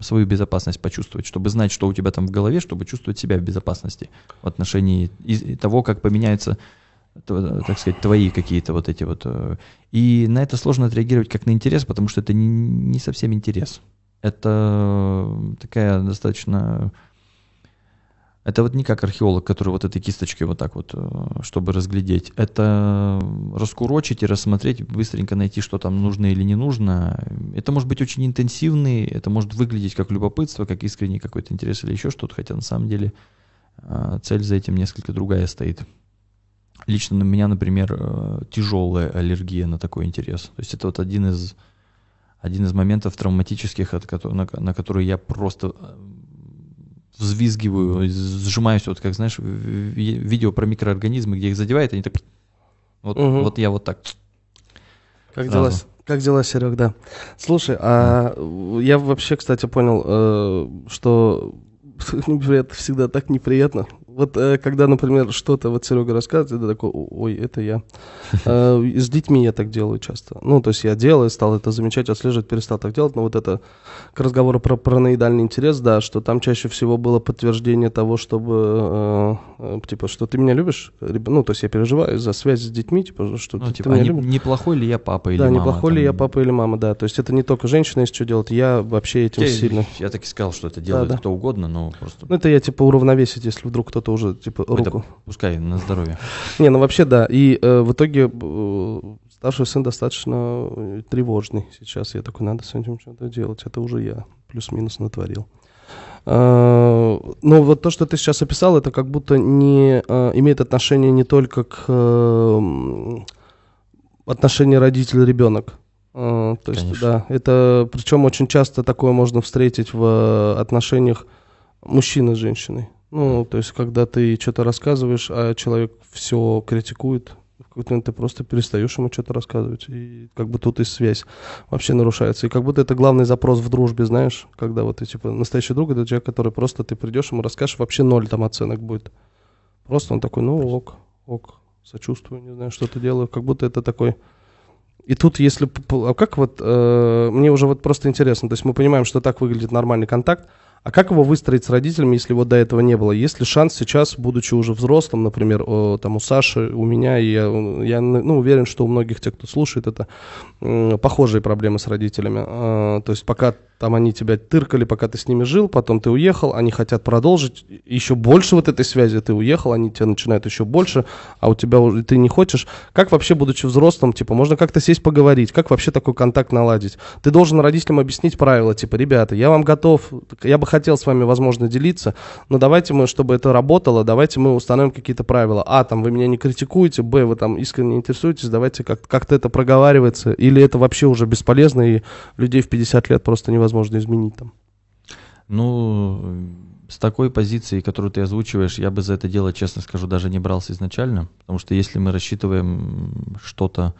свою безопасность почувствовать, чтобы знать, что у тебя там в голове, чтобы чувствовать себя в безопасности в отношении того, как поменяется так сказать, твои какие-то вот эти вот. э, И на это сложно отреагировать как на интерес, потому что это не, совсем интерес. Это такая достаточно... Это вот не как археолог, который вот этой кисточкой вот так вот, э, чтобы разглядеть. Это раскурочить и рассмотреть, быстренько найти, что там нужно или не нужно. Это может быть очень интенсивный, это может выглядеть как любопытство, как искренний какой-то интерес или еще что-то, хотя на самом деле э, цель за этим несколько другая стоит. Лично на меня, например, э, тяжелая аллергия на такой интерес. То есть это вот один из, один из моментов травматических, от на, на которые я просто э, взвизгиваю, сжимаюсь, вот как, знаешь, видео про микроорганизмы, где их задевает, они так... Вот, Мгм. вот я вот так... Как Сразу. дела, как дела, Серег, да. Слушай, а я вообще, кстати, понял, э, что <laughs> неприятно всегда так неприятно. Вот э, когда, например, что-то вот Серега рассказывает, это такой, ой, это я. Э, С детьми я так делаю часто. Ну, то есть я делаю, стал это замечать, отслеживать, перестал так делать, но вот это к разговору про параноидальный интерес, да, что там чаще всего было подтверждение того, чтобы, э, э, типа, что ты меня любишь, ну, то есть я переживаю за связь с детьми, типа, что Ну, ты, типа, ты меня а любишь. неплохой ли я папа или да, мама? неплохой ли там? я папа или мама, да. То есть это не только женщина есть что делать, я вообще этим Я, сильно. я так и сказал, что это делает да. кто угодно, но просто Ну, это я, типа, уравновесить, если вдруг кто-то уже, типа, руку. пускай на здоровье. <laughs> Не, ну вообще да. И э, в итоге э, старший сын достаточно э, тревожный сейчас. Я такой, надо с этим что-то делать. Это уже я плюс-минус натворил. Э, Но вот то, что ты сейчас описал, это как будто не э, имеет отношение не только к э, отношению родитель-ребенок. Э, То есть, Конечно. да, это причем очень часто такое можно встретить в э, отношениях мужчины с женщиной. Ну, то есть, когда ты что-то рассказываешь, а человек все критикует, в какой-то момент ты просто перестаешь ему что-то рассказывать. И как бы тут и связь вообще нарушается. И как будто это главный запрос в дружбе, знаешь, когда вот ты, типа, настоящий друг, это человек, который просто ты придешь, ему расскажешь, вообще ноль там оценок будет. Просто он такой, ну, ок, ок, сочувствую, не знаю, что-то делаю. Как будто это такой... И тут, если... А как вот... э, мне уже вот просто интересно. То есть мы понимаем, что так выглядит нормальный контакт. А как его выстроить с родителями, если вот до этого не было? Есть ли шанс сейчас, будучи уже взрослым, например, о, там у Саши, у меня, и я, я ну, уверен, что у многих тех, кто слушает, это похожие проблемы с родителями. А, то есть пока там они тебя тыркали, пока ты с ними жил, потом ты уехал, они хотят продолжить еще больше вот этой связи, ты уехал, они тебя начинают еще больше, а у тебя уже ты не хочешь. Как вообще, будучи взрослым, типа, можно как-то сесть поговорить, как вообще такой контакт наладить? Ты должен родителям объяснить правила, типа, ребята, я вам готов, я бы хотел с вами, возможно, делиться, но давайте мы, чтобы это работало, давайте мы установим какие-то правила. А, там, вы меня не критикуете, Б, вы там искренне интересуетесь, давайте как- как-то это проговаривается, или это вообще уже бесполезно, и людей в 50 лет просто невозможно изменить там. Ну, с такой позиции, которую ты озвучиваешь, я бы за это дело, честно скажу, даже не брался изначально. Потому что если мы рассчитываем что-то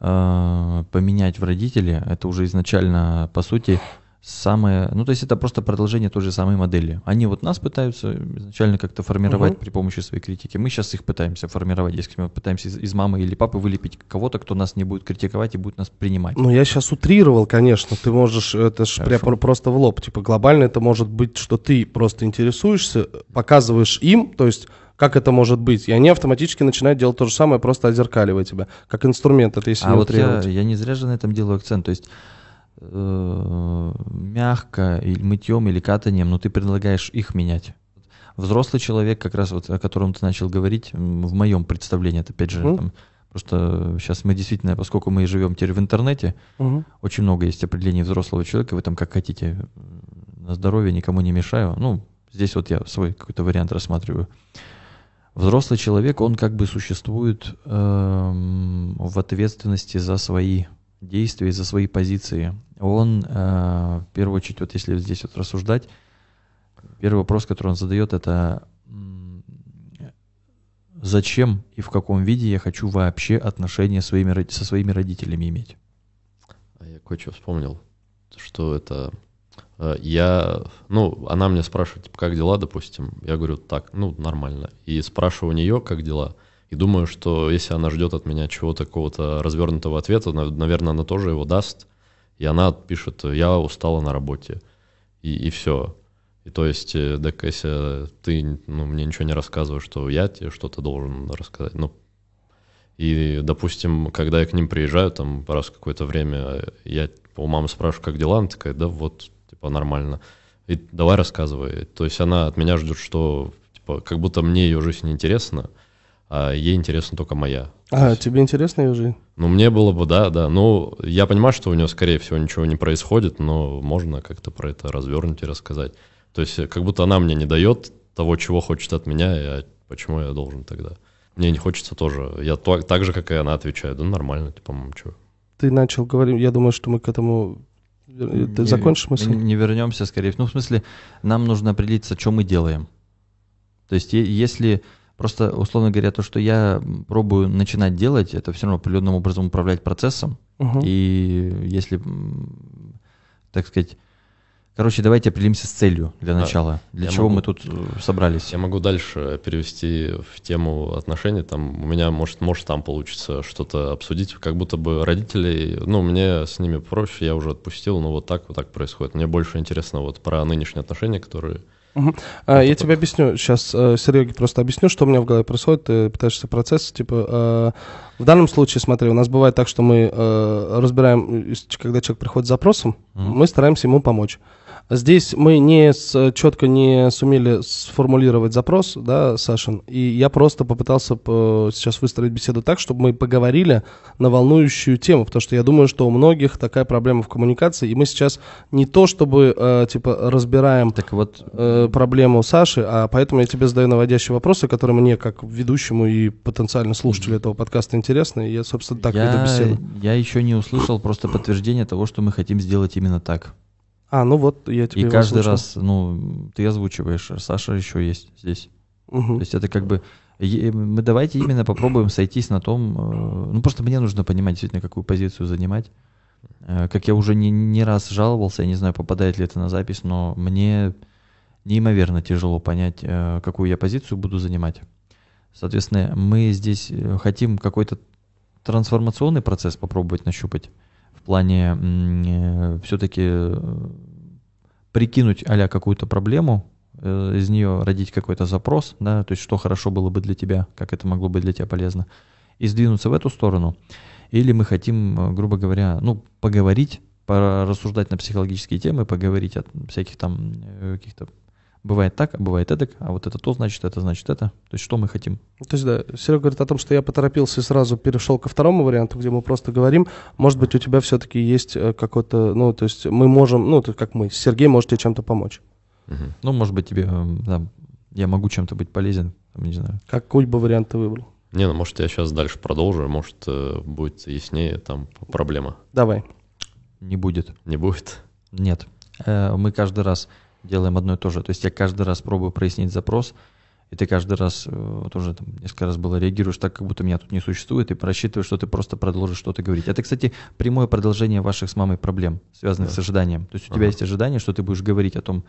э, поменять в родителе, это уже изначально, по сути, самое... Ну, то есть это просто продолжение той же самой модели. Они вот нас пытаются изначально как-то формировать Мгм. при помощи своей критики. Мы сейчас их пытаемся формировать. Если мы пытаемся из, из мамы или папы вылепить кого-то, кто нас не будет критиковать и будет нас принимать. Ну, я сейчас утрировал, конечно. Ты можешь, это ж прям просто в лоб. Типа, глобально это может быть, что ты просто интересуешься, показываешь им, то есть, как это может быть. И они автоматически начинают делать то же самое, просто отзеркаливая тебя. Как инструмент, это если А не вот я, я не зря же на этом делаю акцент. То есть э, мягко или мытьем или катанием, но ты предлагаешь их менять. Взрослый человек, как раз вот о котором ты начал говорить, в моем представлении, это опять же, Мгм. там, просто сейчас мы действительно, поскольку мы живем теперь в интернете, Мгм. очень много есть определений взрослого человека, вы там как хотите, на здоровье никому не мешаю. Ну, здесь вот я свой какой-то вариант рассматриваю. Взрослый человек, он как бы существует эм, в ответственности за свои действия, за свои позиции. Он, э, в первую очередь, вот если здесь вот рассуждать, первый вопрос, который он задает, это зачем и в каком виде я хочу вообще отношения своими, со своими родителями иметь. А я кое-что вспомнил, что это... э, Я, ну, она мне спрашивает, типа, как дела, допустим. Я говорю, так, ну, нормально. И спрашиваю у нее, как дела. И думаю, что если она ждет от меня чего-то, какого-то развернутого ответа, наверное, она тоже его даст. И она пишет, я устала на работе. И, и все. И то есть, э, так если ты ну, мне ничего не рассказываешь, что я тебе что-то должен рассказать. Ну, и, допустим, когда я к ним приезжаю, там, раз какое-то время, я у мамы спрашиваю, как дела, она такая, да вот, типа, нормально. И давай рассказывай. То есть она от меня ждет, что, типа, как будто мне ее жизнь не интересна, а ей интересна только моя. А, тебе интересна ее жизнь? Ну, мне было бы, да, да. Ну, я понимаю, что у нее, скорее всего, ничего не происходит, но можно как-то про это развернуть и рассказать. То есть, э, как будто она мне не дает того, чего хочет от меня, и а почему я должен тогда. Мне не хочется тоже. Я то- так же, как и она, отвечаю, да нормально, типа, мам, что. Ты начал говорить, я думаю, что мы к этому... э, Ты Не- закончишь мысль? Не, не вернемся, скорее всего. Ну, в смысле, нам нужно определиться, что мы делаем. То есть, если просто, условно говоря, то, что я пробую начинать делать, это все равно определенным образом управлять процессом. Мгм. И если, так сказать, Короче, давайте определимся с целью для А, начала. Для я чего могу- мы тут э, собрались? Я могу дальше перевести в тему отношений. Там у меня может, может там получится что-то обсудить. Как будто бы родителей, ну, мне с ними проще, я уже отпустил, но вот так вот так происходит. Мне больше интересно вот про нынешние отношения, которые... А, я тебе объясню, сейчас Сереге просто объясню, что у меня в голове происходит, ты пытаешься процесс, типа, э, в данном случае, смотри, у нас бывает так, что мы э, разбираем, э, когда человек приходит с запросом, Мгм. мы стараемся ему помочь. Здесь мы не с, четко не сумели сформулировать запрос, да, Сашин, и я просто попытался сейчас выстроить беседу так, чтобы мы поговорили на волнующую тему, потому что я думаю, что у многих такая проблема в коммуникации, и мы сейчас не то чтобы, э, типа, разбираем Так вот, э, проблему Саши, а поэтому я тебе задаю наводящие вопросы, которые мне, как ведущему и потенциально слушателю этого подкаста, интересны. И я, собственно, так веду я, беседу. я еще не услышал просто подтверждение того, что мы хотим сделать именно так. А, ну вот, я тебе И каждый озвучил. раз, ну, ты озвучиваешь, Саша еще есть здесь. Мгм. То есть это как бы... е- Мы давайте именно попробуем сойтись на том... э, Ну, просто мне нужно понимать действительно, какую позицию занимать. Э, Как я уже не, не раз жаловался, я не знаю, попадает ли это на запись, но мне неимоверно тяжело понять, э, какую я позицию буду занимать. Соответственно, мы здесь э, хотим какой-то трансформационный процесс попробовать нащупать плане все-таки прикинуть а какую-то проблему, э, из нее родить какой-то запрос, да, то есть что хорошо было бы для тебя, как это могло быть для тебя полезно, и сдвинуться в эту сторону. Или мы хотим, э, грубо говоря, ну, поговорить, порассуждать на психологические темы, поговорить о всяких там э, каких-то... Бывает так, а бывает эдак, а вот это то значит, это значит это. То есть что мы хотим? То есть, да, Серега говорит о том, что я поторопился и сразу перешел ко второму варианту, где мы просто говорим. Может быть, у тебя все-таки есть э, какой-то, ну, то есть мы можем, ну, то есть как мы, Сергей может тебе чем-то помочь. Мгм. Ну, может быть, тебе, э, да, я могу чем-то быть полезен, там, не знаю. Какой бы вариант ты выбрал? Не, ну может я сейчас дальше продолжу, может э, будет яснее там проблема. Давай. Не будет. Не будет? Нет. Э, Мы каждый раз делаем одно и то же. То есть я каждый раз пробую прояснить запрос, и ты каждый раз, э, тоже там несколько раз было, реагируешь так, как будто меня тут не существует, и рассчитываешь, что ты просто продолжишь что-то говорить. Это, кстати, прямое продолжение ваших с мамой проблем, связанных Да. с ожиданием. То есть у тебя Ага. есть ожидание, что ты будешь говорить о том,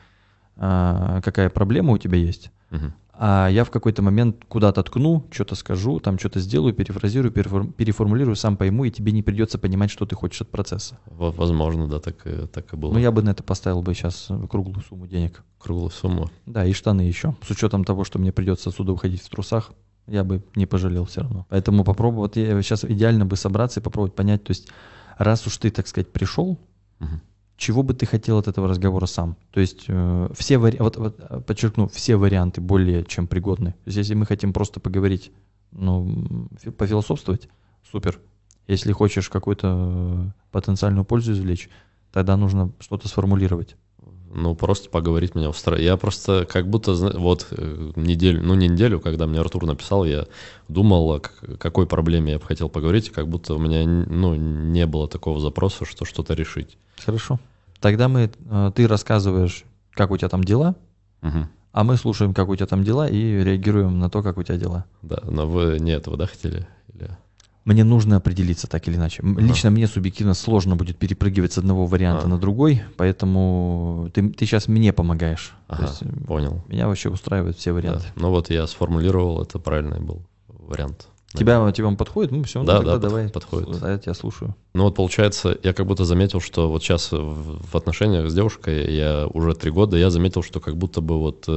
какая проблема у тебя есть, Мгм. а я в какой-то момент куда-то ткну, что-то скажу, там что-то сделаю, перефразирую, переформ- переформулирую, сам пойму, и тебе не придется понимать, что ты хочешь от процесса. Во- Возможно, да, так и, так и было. Ну, я бы на это поставил бы сейчас круглую сумму денег. Круглую сумму. Да, и штаны еще. С учетом того, что мне придется отсюда уходить в трусах, я бы не пожалел все равно. Поэтому попробовать, я сейчас идеально бы собраться и попробовать понять, то есть раз уж ты, так сказать, пришел, Мгм. Чего бы ты хотел от этого разговора сам? То есть э, все вари... вот, вот, э, подчеркну, все варианты более чем пригодны. То есть если мы хотим просто поговорить, ну, пофилософствовать, супер. Если хочешь какую-то э, потенциальную пользу извлечь, тогда нужно что-то сформулировать. Ну, просто поговорить меня устраивает. Я просто как будто, вот э, неделю, ну не неделю, когда мне Артур написал, я думал, о какой проблеме я бы хотел поговорить, как будто у меня ну, не было такого запроса, что что-то решить. Хорошо. Тогда мы, э, ты рассказываешь, как у тебя там дела, Мгм. а мы слушаем, как у тебя там дела, и реагируем на то, как у тебя дела. Да, но вы не этого, да, хотели? Или... Мне нужно определиться так или иначе. Ага. Лично мне субъективно сложно будет перепрыгивать с одного варианта А. на другой, поэтому ты, ты сейчас мне помогаешь. Ага, понял. меня вообще устраивают все Да. варианты. Ну вот я сформулировал, это правильный был вариант. Тебя, тебе он подходит? Ну все, Да, ну, да, давай. подходит. А я тебя слушаю. Ну вот получается, я как будто заметил, что вот сейчас в, отношениях с девушкой я уже три года, я заметил, что как будто бы вот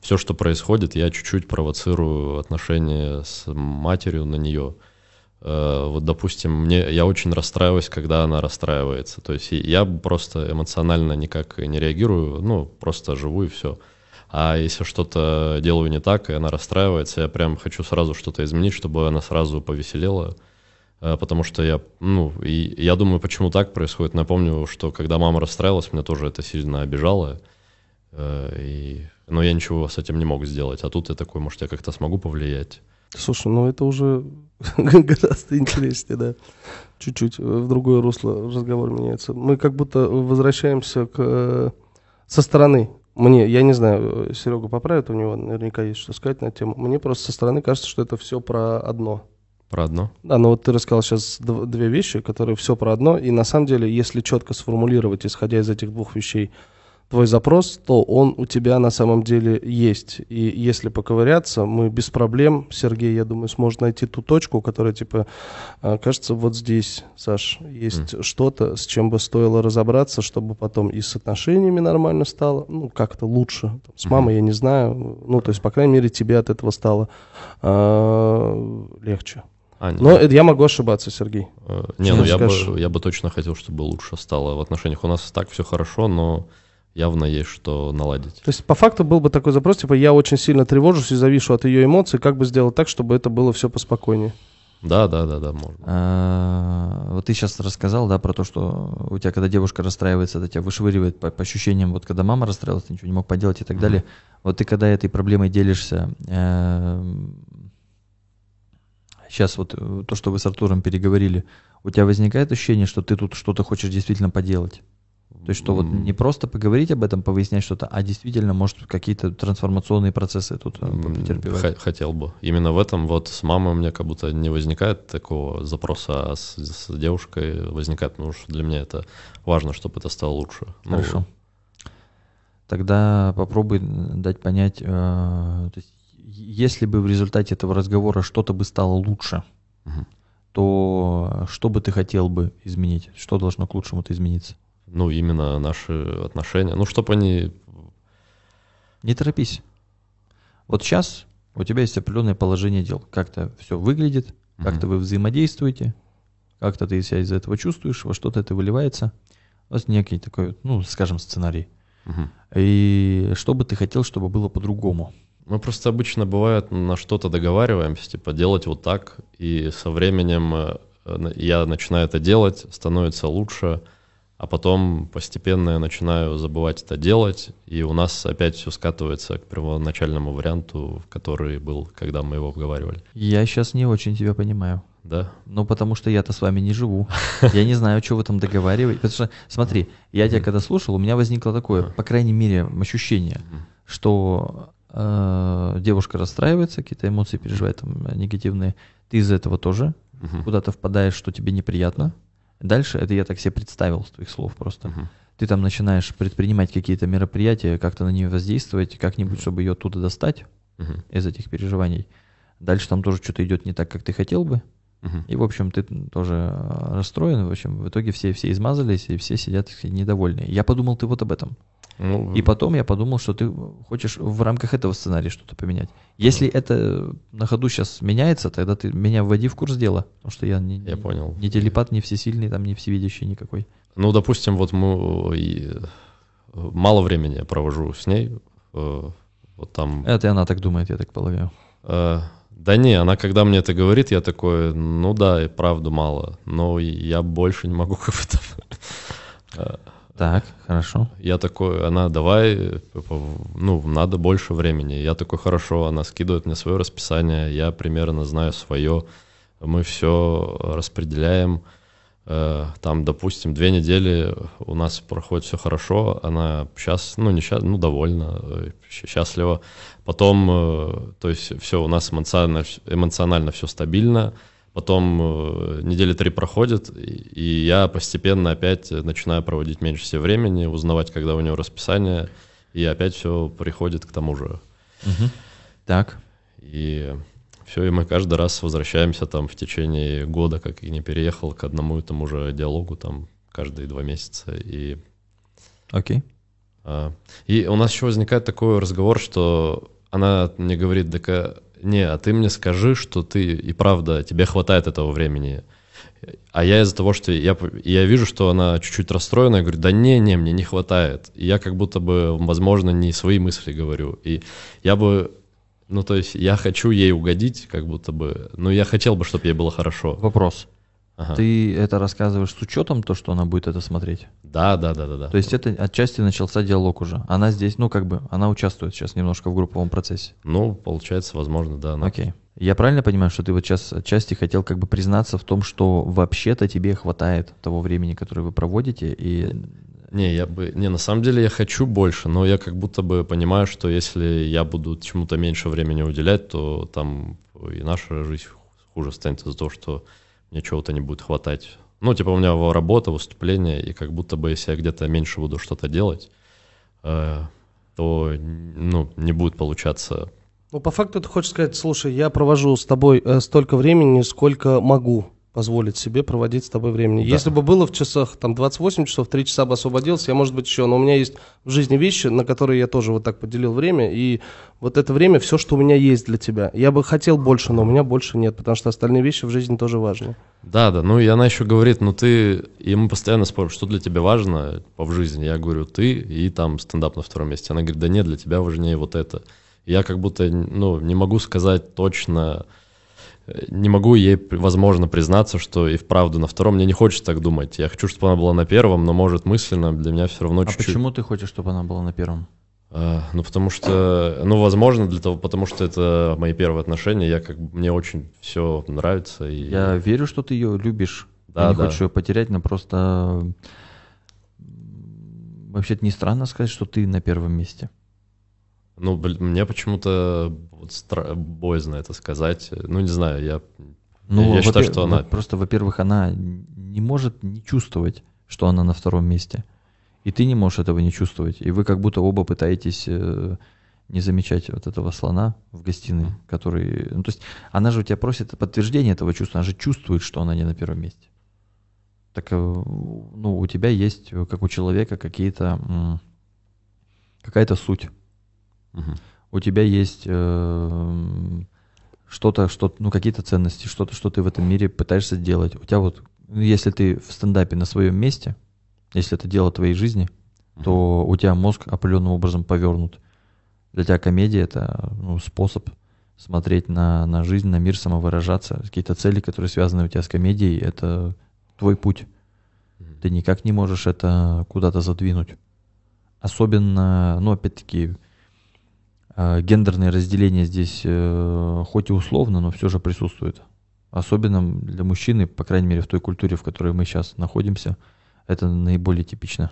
все, что происходит, я чуть-чуть провоцирую отношения с матерью на нее. Э, вот, допустим, мне я очень расстраиваюсь, когда она расстраивается. То есть я просто эмоционально никак не реагирую, ну просто живу и все. А если что-то делаю не так, и она расстраивается, я прям хочу сразу что-то изменить, чтобы она сразу повеселела. Э, Потому что я, ну, и я думаю, почему так происходит. Напомню, что когда мама расстраивалась, меня тоже это сильно обижало. Э, И, но я ничего с этим не мог сделать. А тут я такой, может, я как-то смогу повлиять. Слушай, ну это уже <laughs> гораздо интереснее, да. Чуть-чуть э, в другое русло разговор меняется. Мы как будто возвращаемся к, со стороны. Мне, я не знаю, Серега поправит, у него наверняка есть что сказать на эту тему. Мне просто со стороны кажется, что это все про одно. Про одно? Да, но вот ты рассказал сейчас дв- две вещи, которые все про одно, и на самом деле, если четко сформулировать, исходя из этих двух вещей, твой запрос, то он у тебя на самом деле есть. И если поковыряться, мы без проблем, Сергей, я думаю, сможет найти ту точку, которая, типа, а, кажется, вот здесь, Саш, есть mm. что-то, с чем бы стоило разобраться, чтобы потом и с отношениями нормально стало, ну, как-то лучше. С мамой mm. я не знаю, ну, то есть, по крайней мере, тебе от этого стало э, легче. А, Но это я могу ошибаться, Сергей. Э, не, ну я бы, я бы точно хотел, чтобы лучше стало в отношениях. У нас так все хорошо, но явно есть что наладить. То есть по факту был бы такой запрос, типа я очень сильно тревожусь и завишу от ее эмоций, как бы сделать так, чтобы это было все поспокойнее? Да, да, да, да, можно. А, вот ты сейчас рассказал, да, про то, что у тебя, когда девушка расстраивается, это тебя вышвыривает по, по ощущениям, вот когда мама расстраивалась, ты ничего не мог поделать и так mm-hmm. далее. Вот ты когда этой проблемой делишься, э, сейчас вот то, что вы с Артуром переговорили, у тебя возникает ощущение, что ты тут что-то хочешь действительно поделать? То есть, что вот не просто поговорить об этом, повыяснять что-то, а действительно, может, какие-то трансформационные процессы тут э, претерпевать. Хотел бы. Именно в этом вот с мамой у меня как будто не возникает такого запроса, а с, с девушкой возникает, потому что для меня это важно, чтобы это стало лучше. Ну, Хорошо. Ну, Тогда попробуй дать понять, э, то есть, если бы в результате этого разговора что-то бы стало лучше, угу. то что бы ты хотел бы изменить? Что должно к лучшему-то измениться? Ну, именно наши отношения. Ну, чтобы они... Не торопись. Вот сейчас у тебя есть определенное положение дел. Как-то все выглядит, как-то вы взаимодействуете, как-то ты себя из этого чувствуешь, во что-то это выливается. У вас некий такой, ну, скажем, сценарий. Угу. И что бы ты хотел, чтобы было по-другому? Мы просто обычно бывает на что-то договариваемся, типа делать вот так, и со временем э, я начинаю это делать, становится лучше, а потом постепенно я начинаю забывать это делать, и у нас опять все скатывается к первоначальному варианту, который был, когда мы его обговаривали. Я сейчас не очень тебя понимаю. Да. Ну, потому что я-то с вами не живу. Я не знаю, что вы там договариваете. Потому что, смотри, я тебя когда слушал, у меня возникло такое, по крайней мере, ощущение, что э, девушка расстраивается, какие-то эмоции переживает там, негативные. Ты из этого тоже куда-то впадаешь, что тебе неприятно. Дальше, это я так себе представил с твоих слов просто. Uh-huh. Ты там начинаешь предпринимать какие-то мероприятия, как-то на нее воздействовать, как-нибудь, чтобы ее оттуда достать uh-huh. из этих переживаний. Дальше там тоже что-то идет не так, как ты хотел бы. Uh-huh. И, в общем, ты тоже расстроен. В общем, в итоге все, все измазались, и все сидят недовольные. Я подумал, ты вот об этом. Ну, и потом я подумал, что ты хочешь в рамках этого сценария что-то поменять. Если ну. это на ходу сейчас меняется, тогда ты меня вводи в курс дела. Потому что я не, я не, понял. не телепат, не всесильный, там, не всевидящий никакой. Ну, допустим, вот мы и мало времени я провожу с ней. Э, вот там... Это она так думает, я так полагаю. Э, да не, она когда мне это говорит, я такой, ну да, и правда мало, но я больше не могу как бы там... Так, хорошо. Я такой, она, давай, ну, надо больше времени. Я такой, хорошо, она скидывает мне свое расписание, я примерно знаю свое, мы все распределяем. Э, там, допустим, две недели у нас проходит все хорошо, она сейчас, ну, не сейчас, ну, довольна, э, счастлива. Потом, э, то есть все у нас эмоционально, эмоционально все стабильно, Потом э, недели три проходят, и я постепенно опять начинаю проводить меньше всего времени, узнавать, когда у него расписание, и опять все приходит к тому же. Угу. Так. И все, и мы каждый раз возвращаемся там в течение года, как и не переехал, к одному и тому же диалогу там каждые два месяца. И, Окей. А, и у нас еще возникает такой разговор, что она мне говорит, да не, а ты мне скажи, что ты и правда, тебе хватает этого времени. А я из-за того, что я, я вижу, что она чуть-чуть расстроена, я говорю, да не, не, мне не хватает. И я как будто бы, возможно, не свои мысли говорю. И я бы, ну то есть я хочу ей угодить, как будто бы, но я хотел бы, чтобы ей было хорошо. Вопрос. Ага. Ты это рассказываешь с учетом то, что она будет это смотреть? Да, да, да, да, да. То есть это отчасти начался диалог уже. Она здесь, ну как бы, она участвует сейчас немножко в групповом процессе. Ну, получается, возможно, да. Она... Окей. Я правильно понимаю, что ты вот сейчас отчасти хотел как бы признаться в том, что вообще-то тебе хватает того времени, которое вы проводите, и не, я бы, не, на самом деле я хочу больше, но я как будто бы понимаю, что если я буду чему-то меньше времени уделять, то там и наша жизнь хуже станет из-за того, что мне чего-то не будет хватать. Ну, типа у меня работа, выступление, и как будто бы если я где-то меньше буду что-то делать, э, то ну, не будет получаться. Ну, по факту ты хочешь сказать, слушай, я провожу с тобой э, столько времени, сколько могу позволить себе проводить с тобой времени. Да. Если бы было в часах там 28 часов, 3 часа бы освободился, я, может быть, еще, но у меня есть в жизни вещи, на которые я тоже вот так поделил время, и вот это время все, что у меня есть для тебя. Я бы хотел больше, но у меня больше нет, потому что остальные вещи в жизни тоже важны. Да, да, ну и она еще говорит, ну ты, и мы постоянно спорим, что для тебя важно в жизни. Я говорю, ты и там стендап на втором месте. Она говорит, да нет, для тебя важнее вот это. Я как будто, ну, не могу сказать точно, не могу ей, возможно, признаться, что и вправду на втором мне не хочется так думать. Я хочу, чтобы она была на первом, но, может, мысленно для меня все равно А чуть-чуть... почему ты хочешь, чтобы она была на первом? А, ну, потому что, ну, возможно, для того, потому что это мои первые отношения, я как мне очень все нравится. И... Я верю, что ты ее любишь. Да, я не да. хочешь ее потерять, но просто вообще-то не странно сказать, что ты на первом месте. Ну, блин, мне почему-то вот стра- боязно это сказать. Ну, не знаю, я, Ну, я считаю, что она... Просто, во-первых, она не может не чувствовать, что она на втором месте. И ты не можешь этого не чувствовать. И вы как будто оба пытаетесь э, не замечать вот этого слона в гостиной, который... Ну, то есть она же у тебя просит подтверждение этого чувства, она же чувствует, что она не на первом месте. Так, э, ну, у тебя есть, э, как у человека, какие-то... м, какая-то суть У тебя есть э, что-то, что, ну, какие-то ценности, что-то, что ты в этом мире пытаешься сделать. У тебя вот, ну, если ты в стендапе на своем месте, если это дело твоей жизни, то у тебя мозг определенным образом повернут. Для тебя комедия это ну, способ смотреть на, на жизнь, на мир, самовыражаться. Какие-то цели, которые связаны у тебя с комедией, это твой путь. Ты никак не можешь это куда-то задвинуть. Особенно, ну, опять-таки, гендерное разделение здесь э, хоть и условно, но все же присутствует. Особенно для мужчины, по крайней мере, в той культуре, в которой мы сейчас находимся, это наиболее типично.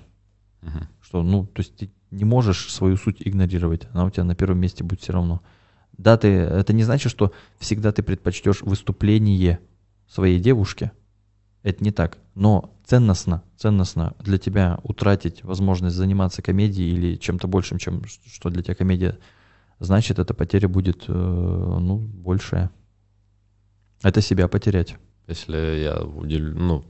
Мгм. Что, ну, то есть ты не можешь свою суть игнорировать, она у тебя на первом месте будет все равно. Да, ты, это не значит, что всегда ты предпочтешь выступление своей девушке. Это не так. Но ценностно, ценностно для тебя утратить возможность заниматься комедией или чем-то большим, чем что для тебя комедия, значит, эта потеря будет, э, ну, большая. Это себя потерять. Если я уделю, ну,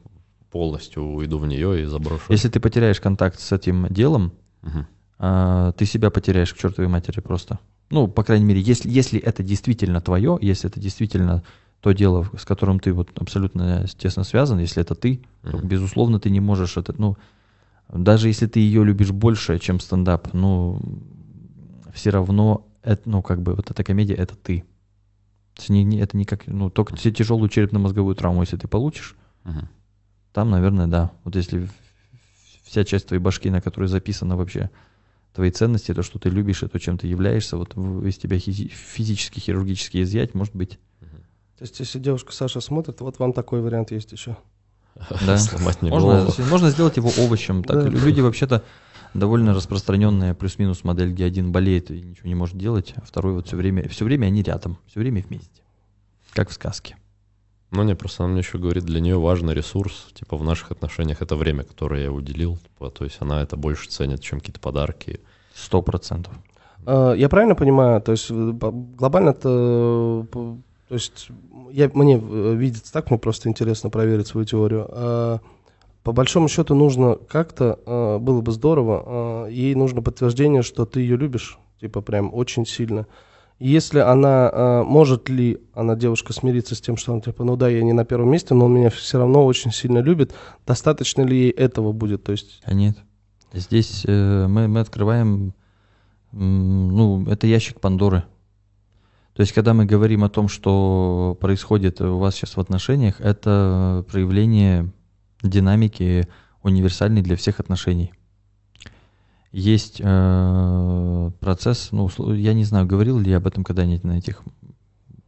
полностью уйду в нее и заброшу. Если ты потеряешь контакт с этим делом, а, ты себя потеряешь к чертовой матери просто. Ну, по крайней мере, если, если это действительно твое, если это действительно то дело, с которым ты вот абсолютно тесно связан, если это ты, то, Мгм. безусловно, ты не можешь это, ну, даже если ты ее любишь больше, чем стендап, ну, все равно, это, ну, как бы, вот эта комедия, это ты. То есть не- не- это не как, ну, только те- тяжелую черепно-мозговую травму, если ты получишь, Мгм. там, наверное, да. Вот если вся часть твоей башки, на которой записано вообще твои ценности, то, что ты любишь, и то, чем ты являешься, вот из тебя хизи- физически, хирургически изъять, может быть, То есть, если девушка Саша смотрит, вот вам такой вариант есть еще. да. <laughs> Сломать мне Можно, можно сделать его овощем. Так, Да. Люди вообще-то довольно распространенная плюс-минус модель, где один болеет и ничего не может делать, а второй вот все время, все время они рядом, все время вместе. Как в сказке. Ну, не, просто она мне еще говорит, для нее важный ресурс, типа, в наших отношениях это время, которое я уделил, типа, то есть она это больше ценит, чем какие-то подарки. Сто процентов. А, Я правильно понимаю, то есть э, глобально то, то есть я, мне э, видится так, мне просто интересно проверить свою теорию. По большому счету нужно как-то, а, было бы здорово, а, ей нужно подтверждение, что ты ее любишь, типа прям очень сильно. Если она, а, может ли она, девушка, смириться с тем, что она типа, ну да, я не на первом месте, но он меня все равно очень сильно любит, достаточно ли ей этого будет? То есть, нет. Здесь э, мы, мы открываем, ну, это ящик Пандоры. То есть, когда мы говорим о том, что происходит у вас сейчас в отношениях, это проявление динамики универсальной для всех отношений. Есть э, процесс, ну, я не знаю, говорил ли я об этом когда-нибудь на этих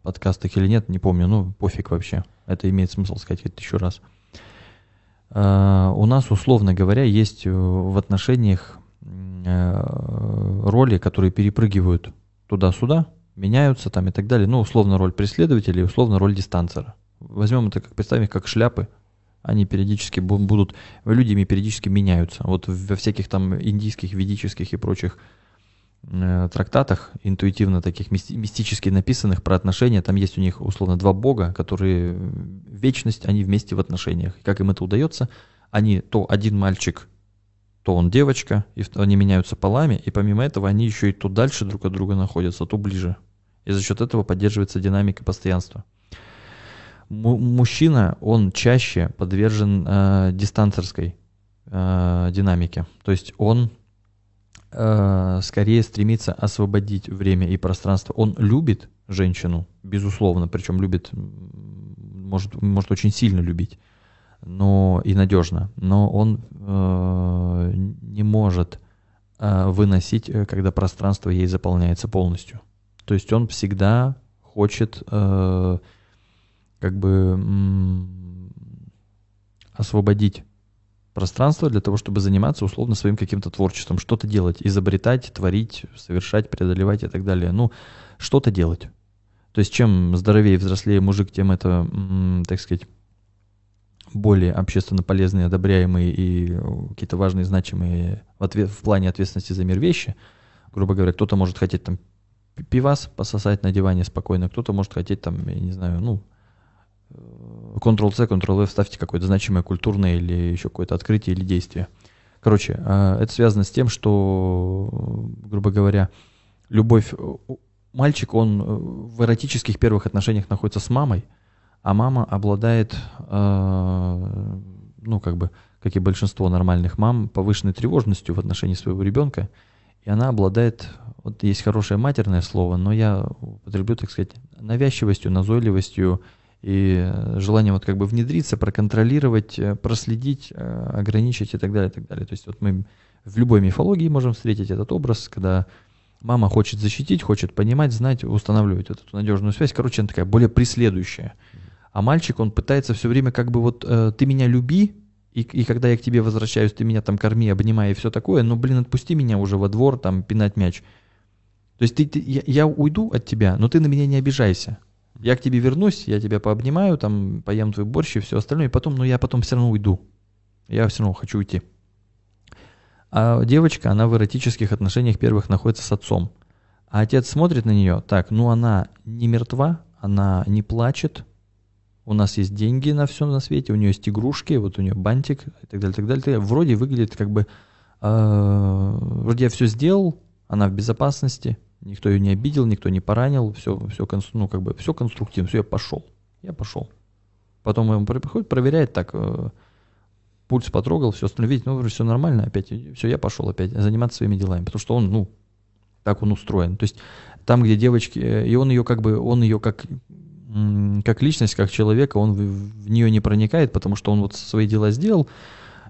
подкастах или нет, не помню, ну, пофиг вообще. Это имеет смысл сказать это еще раз. Э, у нас, условно говоря, есть в отношениях э, роли, которые перепрыгивают туда-сюда, меняются там и так далее. Ну, условно, роль преследователя и условно роль дистанцера. Возьмем это, как представим как шляпы. Они периодически бу- будут, люди ими периодически меняются. Вот во всяких там индийских, ведических и прочих э, трактатах, интуитивно таких мисти- мистически написанных про отношения, там есть у них условно два бога, которые э, вечность, они вместе в отношениях. Как им это удается? Они то один мальчик, то он девочка, и они меняются полами, и помимо этого они еще и то дальше друг от друга находятся, то ближе. И за счет этого поддерживается динамика постоянства. Му- мужчина, он чаще подвержен э, дистанцерской э, динамике. То есть он э, скорее стремится освободить время и пространство. Он любит женщину, безусловно, причем любит, может, может очень сильно любить, но и надежно. Но он э, не может э, выносить, э, когда пространство ей заполняется полностью. То есть он всегда хочет э, как бы освободить пространство для того, чтобы заниматься условно своим каким-то творчеством, что-то делать, изобретать, творить, совершать, преодолевать и так далее. Ну, что-то делать. То есть чем здоровее и взрослее мужик, тем это, так сказать, более общественно полезные, одобряемые и э, какие-то важные, значимые в, ответ, в плане ответственности за мир вещи. Грубо говоря, кто-то может хотеть там пи- пивас пососать на диване спокойно, кто-то может хотеть там, я не знаю, ну, Ctrl-C, Ctrl-V вставьте какое-то значимое культурное или еще какое-то открытие или действие. Короче, э, это связано с тем, что, грубо говоря, любовь... э, Мальчик, он э, в эротических первых отношениях находится с мамой, а мама обладает, э, ну, как бы, как и большинство нормальных мам, повышенной тревожностью в отношении своего ребенка, и она обладает, вот есть хорошее матерное слово, но я употреблю, так сказать, навязчивостью, назойливостью и э, желанием вот как бы внедриться, проконтролировать, э, проследить, э, ограничить и так далее, и так далее. То есть вот мы в любой мифологии можем встретить этот образ, когда мама хочет защитить, хочет понимать, знать, устанавливать вот эту надежную связь. Короче, она такая более преследующая. А мальчик, он пытается все время как бы вот ты меня люби, и, и когда я к тебе возвращаюсь, ты меня там корми, обнимай и все такое, но, блин, отпусти меня уже во двор, там, пинать мяч. То есть ты, ты- я, я уйду от тебя, но ты на меня не обижайся. Я к тебе вернусь, я тебя пообнимаю, там, поем твой борщ и все остальное, и потом, но я потом все равно уйду. Я все равно хочу уйти. А девочка, она в эротических отношениях первых находится с отцом. А отец смотрит на нее, так, ну она не мертва, она не плачет, у нас есть деньги на все на свете, у нее есть игрушки, вот у нее бантик и так далее, так далее. так далее. Вроде выглядит как бы, э, вроде я все сделал, она в безопасности, никто ее не обидел, никто не поранил, все, все, ну, как бы, все конструктивно, все, я пошел, я пошел. Потом он приходит, проверяет так, э, пульс потрогал, все остальное, видит, ну, все нормально, опять, все, я пошел опять заниматься своими делами, потому что он, ну, так он устроен. То есть там, где девочки, э, и он ее как бы, он ее как, как личность, как человека, он в, в нее не проникает, потому что он вот свои дела сделал,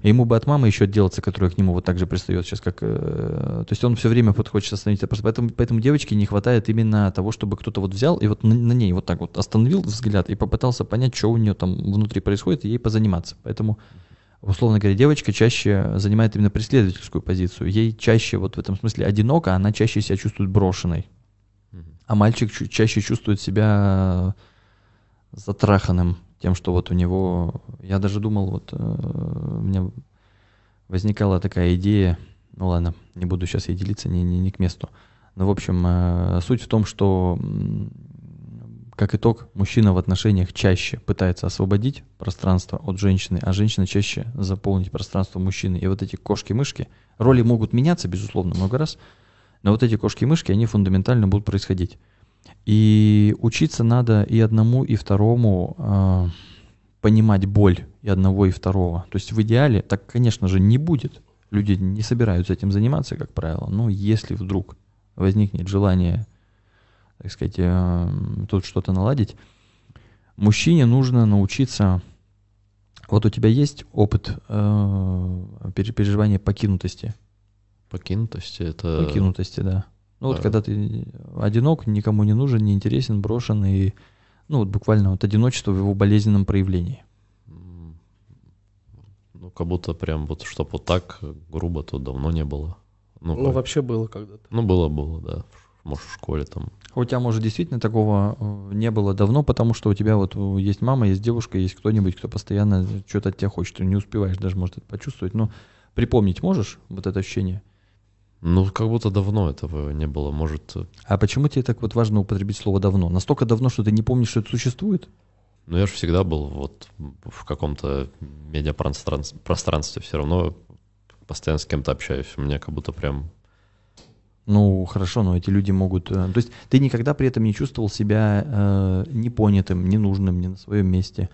ему бы от мамы еще отделаться, которая к нему вот так же пристает сейчас, как... э, то есть он все время вот хочет остановить. Просто поэтому, поэтому девочке не хватает именно того, чтобы кто-то вот взял и вот на, на ней вот так вот остановил взгляд и попытался понять, что у нее там внутри происходит, и ей позаниматься. Поэтому, условно говоря, девочка чаще занимает именно преследовательскую позицию. Ей чаще вот в этом смысле одиноко, она чаще себя чувствует брошенной. А мальчик чаще чувствует себя затраханным тем, что вот у него... Я даже думал, вот э, у меня возникала такая идея, ну ладно, не буду сейчас ей делиться, не, не, не к месту. Но, в общем, э, суть в том, что, как итог, мужчина в отношениях чаще пытается освободить пространство от женщины, а женщина чаще заполнить пространство мужчины. И вот эти кошки-мышки, роли могут меняться, безусловно, много раз, но вот эти кошки-мышки, они фундаментально будут происходить. И учиться надо и одному, и второму э, понимать боль и одного, и второго. То есть в идеале так, конечно же, не будет. Люди не собираются этим заниматься, как правило. Но если вдруг возникнет желание, так сказать, э, тут что-то наладить, мужчине нужно научиться... Вот у тебя есть опыт э, пере- переживания покинутости? Покинутости это... Покинутости, да. Ну вот Да. когда ты одинок, никому не нужен, не интересен, брошен и ну вот буквально вот одиночество в его болезненном проявлении. Ну, как будто прям вот, чтоб вот так грубо, то давно не было. Ну, Ну, как- вообще было когда-то. ну было-было, да. может, в школе там. У тебя, может, действительно такого э, не было давно, потому что у тебя вот э, есть мама, есть девушка, есть кто-нибудь, кто постоянно что-то от тебя хочет. Ты не успеваешь даже, может, это почувствовать. Но припомнить можешь вот это ощущение? Ну, как будто давно этого не было. Может, э, А почему тебе так вот важно употребить слово «давно»? Настолько давно, что ты не помнишь, что это существует? ну я же всегда был вот в каком-то медиапространстве пространстве все равно постоянно с кем-то общаюсь. У меня как будто прям... Ну, хорошо, но эти люди могут... э, То есть ты никогда при этом не чувствовал себя э, непонятым, ненужным, не на своем месте.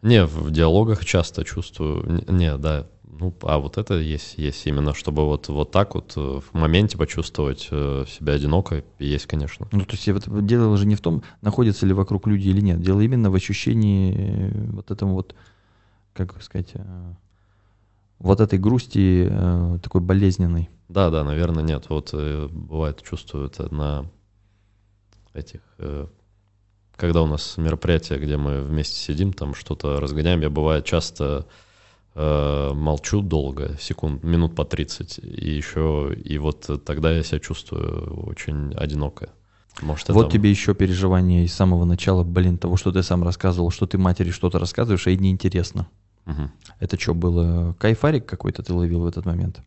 Не, в диалогах часто чувствую... Не, да, ну, а вот это есть, есть именно, чтобы вот, вот так вот э, в моменте почувствовать э, себя одиноко, есть, конечно. Ну, то есть вот дело же не в том, находятся ли вокруг люди или нет. Дело именно в ощущении э, вот этом вот, как сказать, вот этой грусти такой болезненной. Да, да, наверное, нет. Вот бывает, чувствую это на этих... когда у нас мероприятия, где мы вместе сидим, там что-то разгоняем, я бывает часто молчу долго, секунд, минут по 30, и еще, и вот тогда я себя чувствую очень одиноко. Может, Вот это- тебе еще переживание из самого начала, блин, того, что ты сам рассказывал, что ты матери что-то рассказываешь, а ей неинтересно. Мгм. Это что, было кайфарик какой-то ты ловил в этот момент?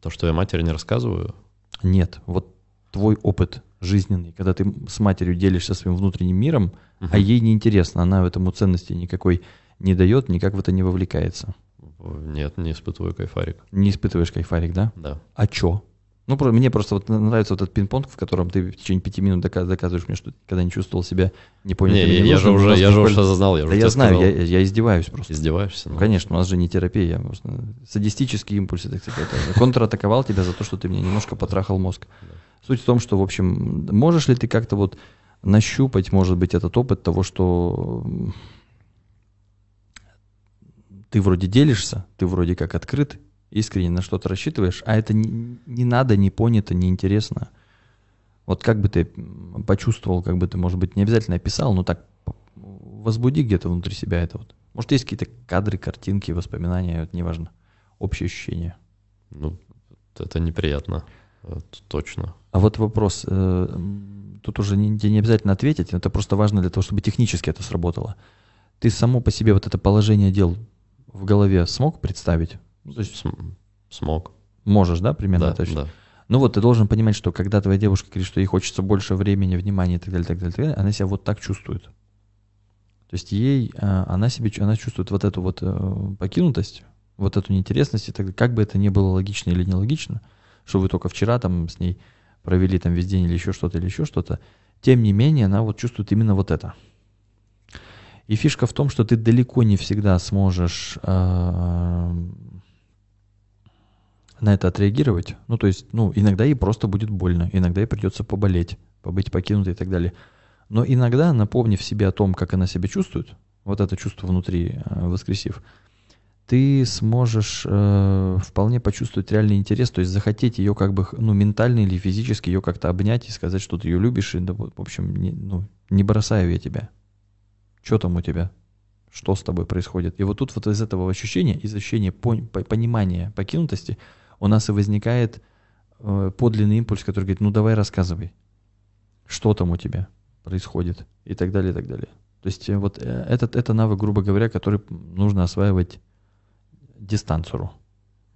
То, что я матери не рассказываю, Нет, вот твой опыт жизненный, когда ты с матерью делишься своим внутренним миром, а Мгм. ей неинтересно, она этому ценности никакой не дает, никак в это не вовлекается. Нет, не испытываю кайфарик. Не испытываешь кайфарик, да? Да. А чё? Ну, про- мне просто вот нравится вот этот пинг-понг, в котором ты в течение пяти минут дока- доказываешь мне, что ты когда не чувствовал себя. Не, и я, я же уже, я же уже осознал, я Да уже я знаю, сказал. я, я издеваюсь просто. Издеваешься? Ну, конечно, у нас же не терапия, просто садистические импульсы, так сказать. это контратаковал тебя за то, что ты мне немножко потрахал мозг. Суть в том, что, в общем, можешь ли ты как-то вот нащупать, может быть, этот опыт того, что ты вроде делишься, ты вроде как открыт, искренне на что-то рассчитываешь, а это не, не надо, не понято, не интересно. Вот как бы ты почувствовал, как бы ты, может быть, не обязательно описал, но так возбуди где-то внутри себя это вот. Может, есть какие-то кадры, картинки, воспоминания, вот неважно, общее ощущение. Ну, это неприятно. Это точно. А вот вопрос, э, тут уже не, не обязательно ответить, это просто важно для того, чтобы технически это сработало. Ты само по себе вот это положение дел в голове смог представить? Ну, то есть См- смог. можешь, да, примерно Да, ощущать? да. Ну вот, ты должен понимать, что когда твоя девушка говорит, что ей хочется больше времени, внимания и так далее, так далее, так далее, она себя вот так чувствует. То есть ей, э, она себе, она чувствует вот эту вот э, покинутость, вот эту неинтересность, и так далее. как бы это ни было логично или нелогично, что вы только вчера там с ней провели там весь день или еще что-то, или еще что-то, тем не менее она вот чувствует именно вот это. И фишка в том, что ты далеко не всегда сможешь э, на это отреагировать. Ну, то есть, ну, иногда ей просто будет больно, иногда ей придется поболеть, побыть покинутой и так далее. Но иногда, напомнив себе о том, как она себя чувствует, вот это чувство внутри э, воскресив, ты сможешь э, вполне почувствовать реальный интерес, то есть захотеть ее как бы, ну, ментально или физически ее как-то обнять и сказать, что ты ее любишь, и, да, в общем, не, ну, не бросаю я тебя. Что там у тебя? Что с тобой происходит? И вот тут вот из этого ощущения, из ощущения пон- по- понимания покинутости, у нас и возникает э, подлинный импульс, который говорит, ну давай рассказывай, что там у тебя происходит и так далее, и так далее. То есть э, вот э, этот, это навык, грубо говоря, который нужно осваивать дистанцеру.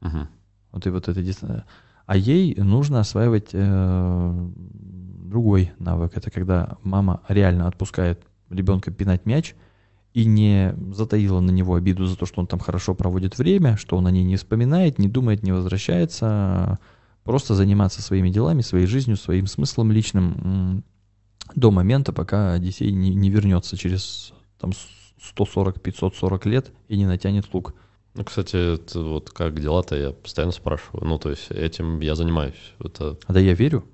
Мгм. Вот и вот это А ей нужно осваивать э, другой навык. Это когда мама реально отпускает ребенка пинать мяч и не затаила на него обиду за то, что он там хорошо проводит время, что он о ней не вспоминает, не думает, не возвращается, а просто заниматься своими делами, своей жизнью, своим смыслом личным до момента, пока Одиссей не, не вернется через там 140-540 лет и не натянет лук. Ну, кстати, это вот как дела-то, я постоянно спрашиваю. Ну, то есть этим я занимаюсь. Это, А да я верю.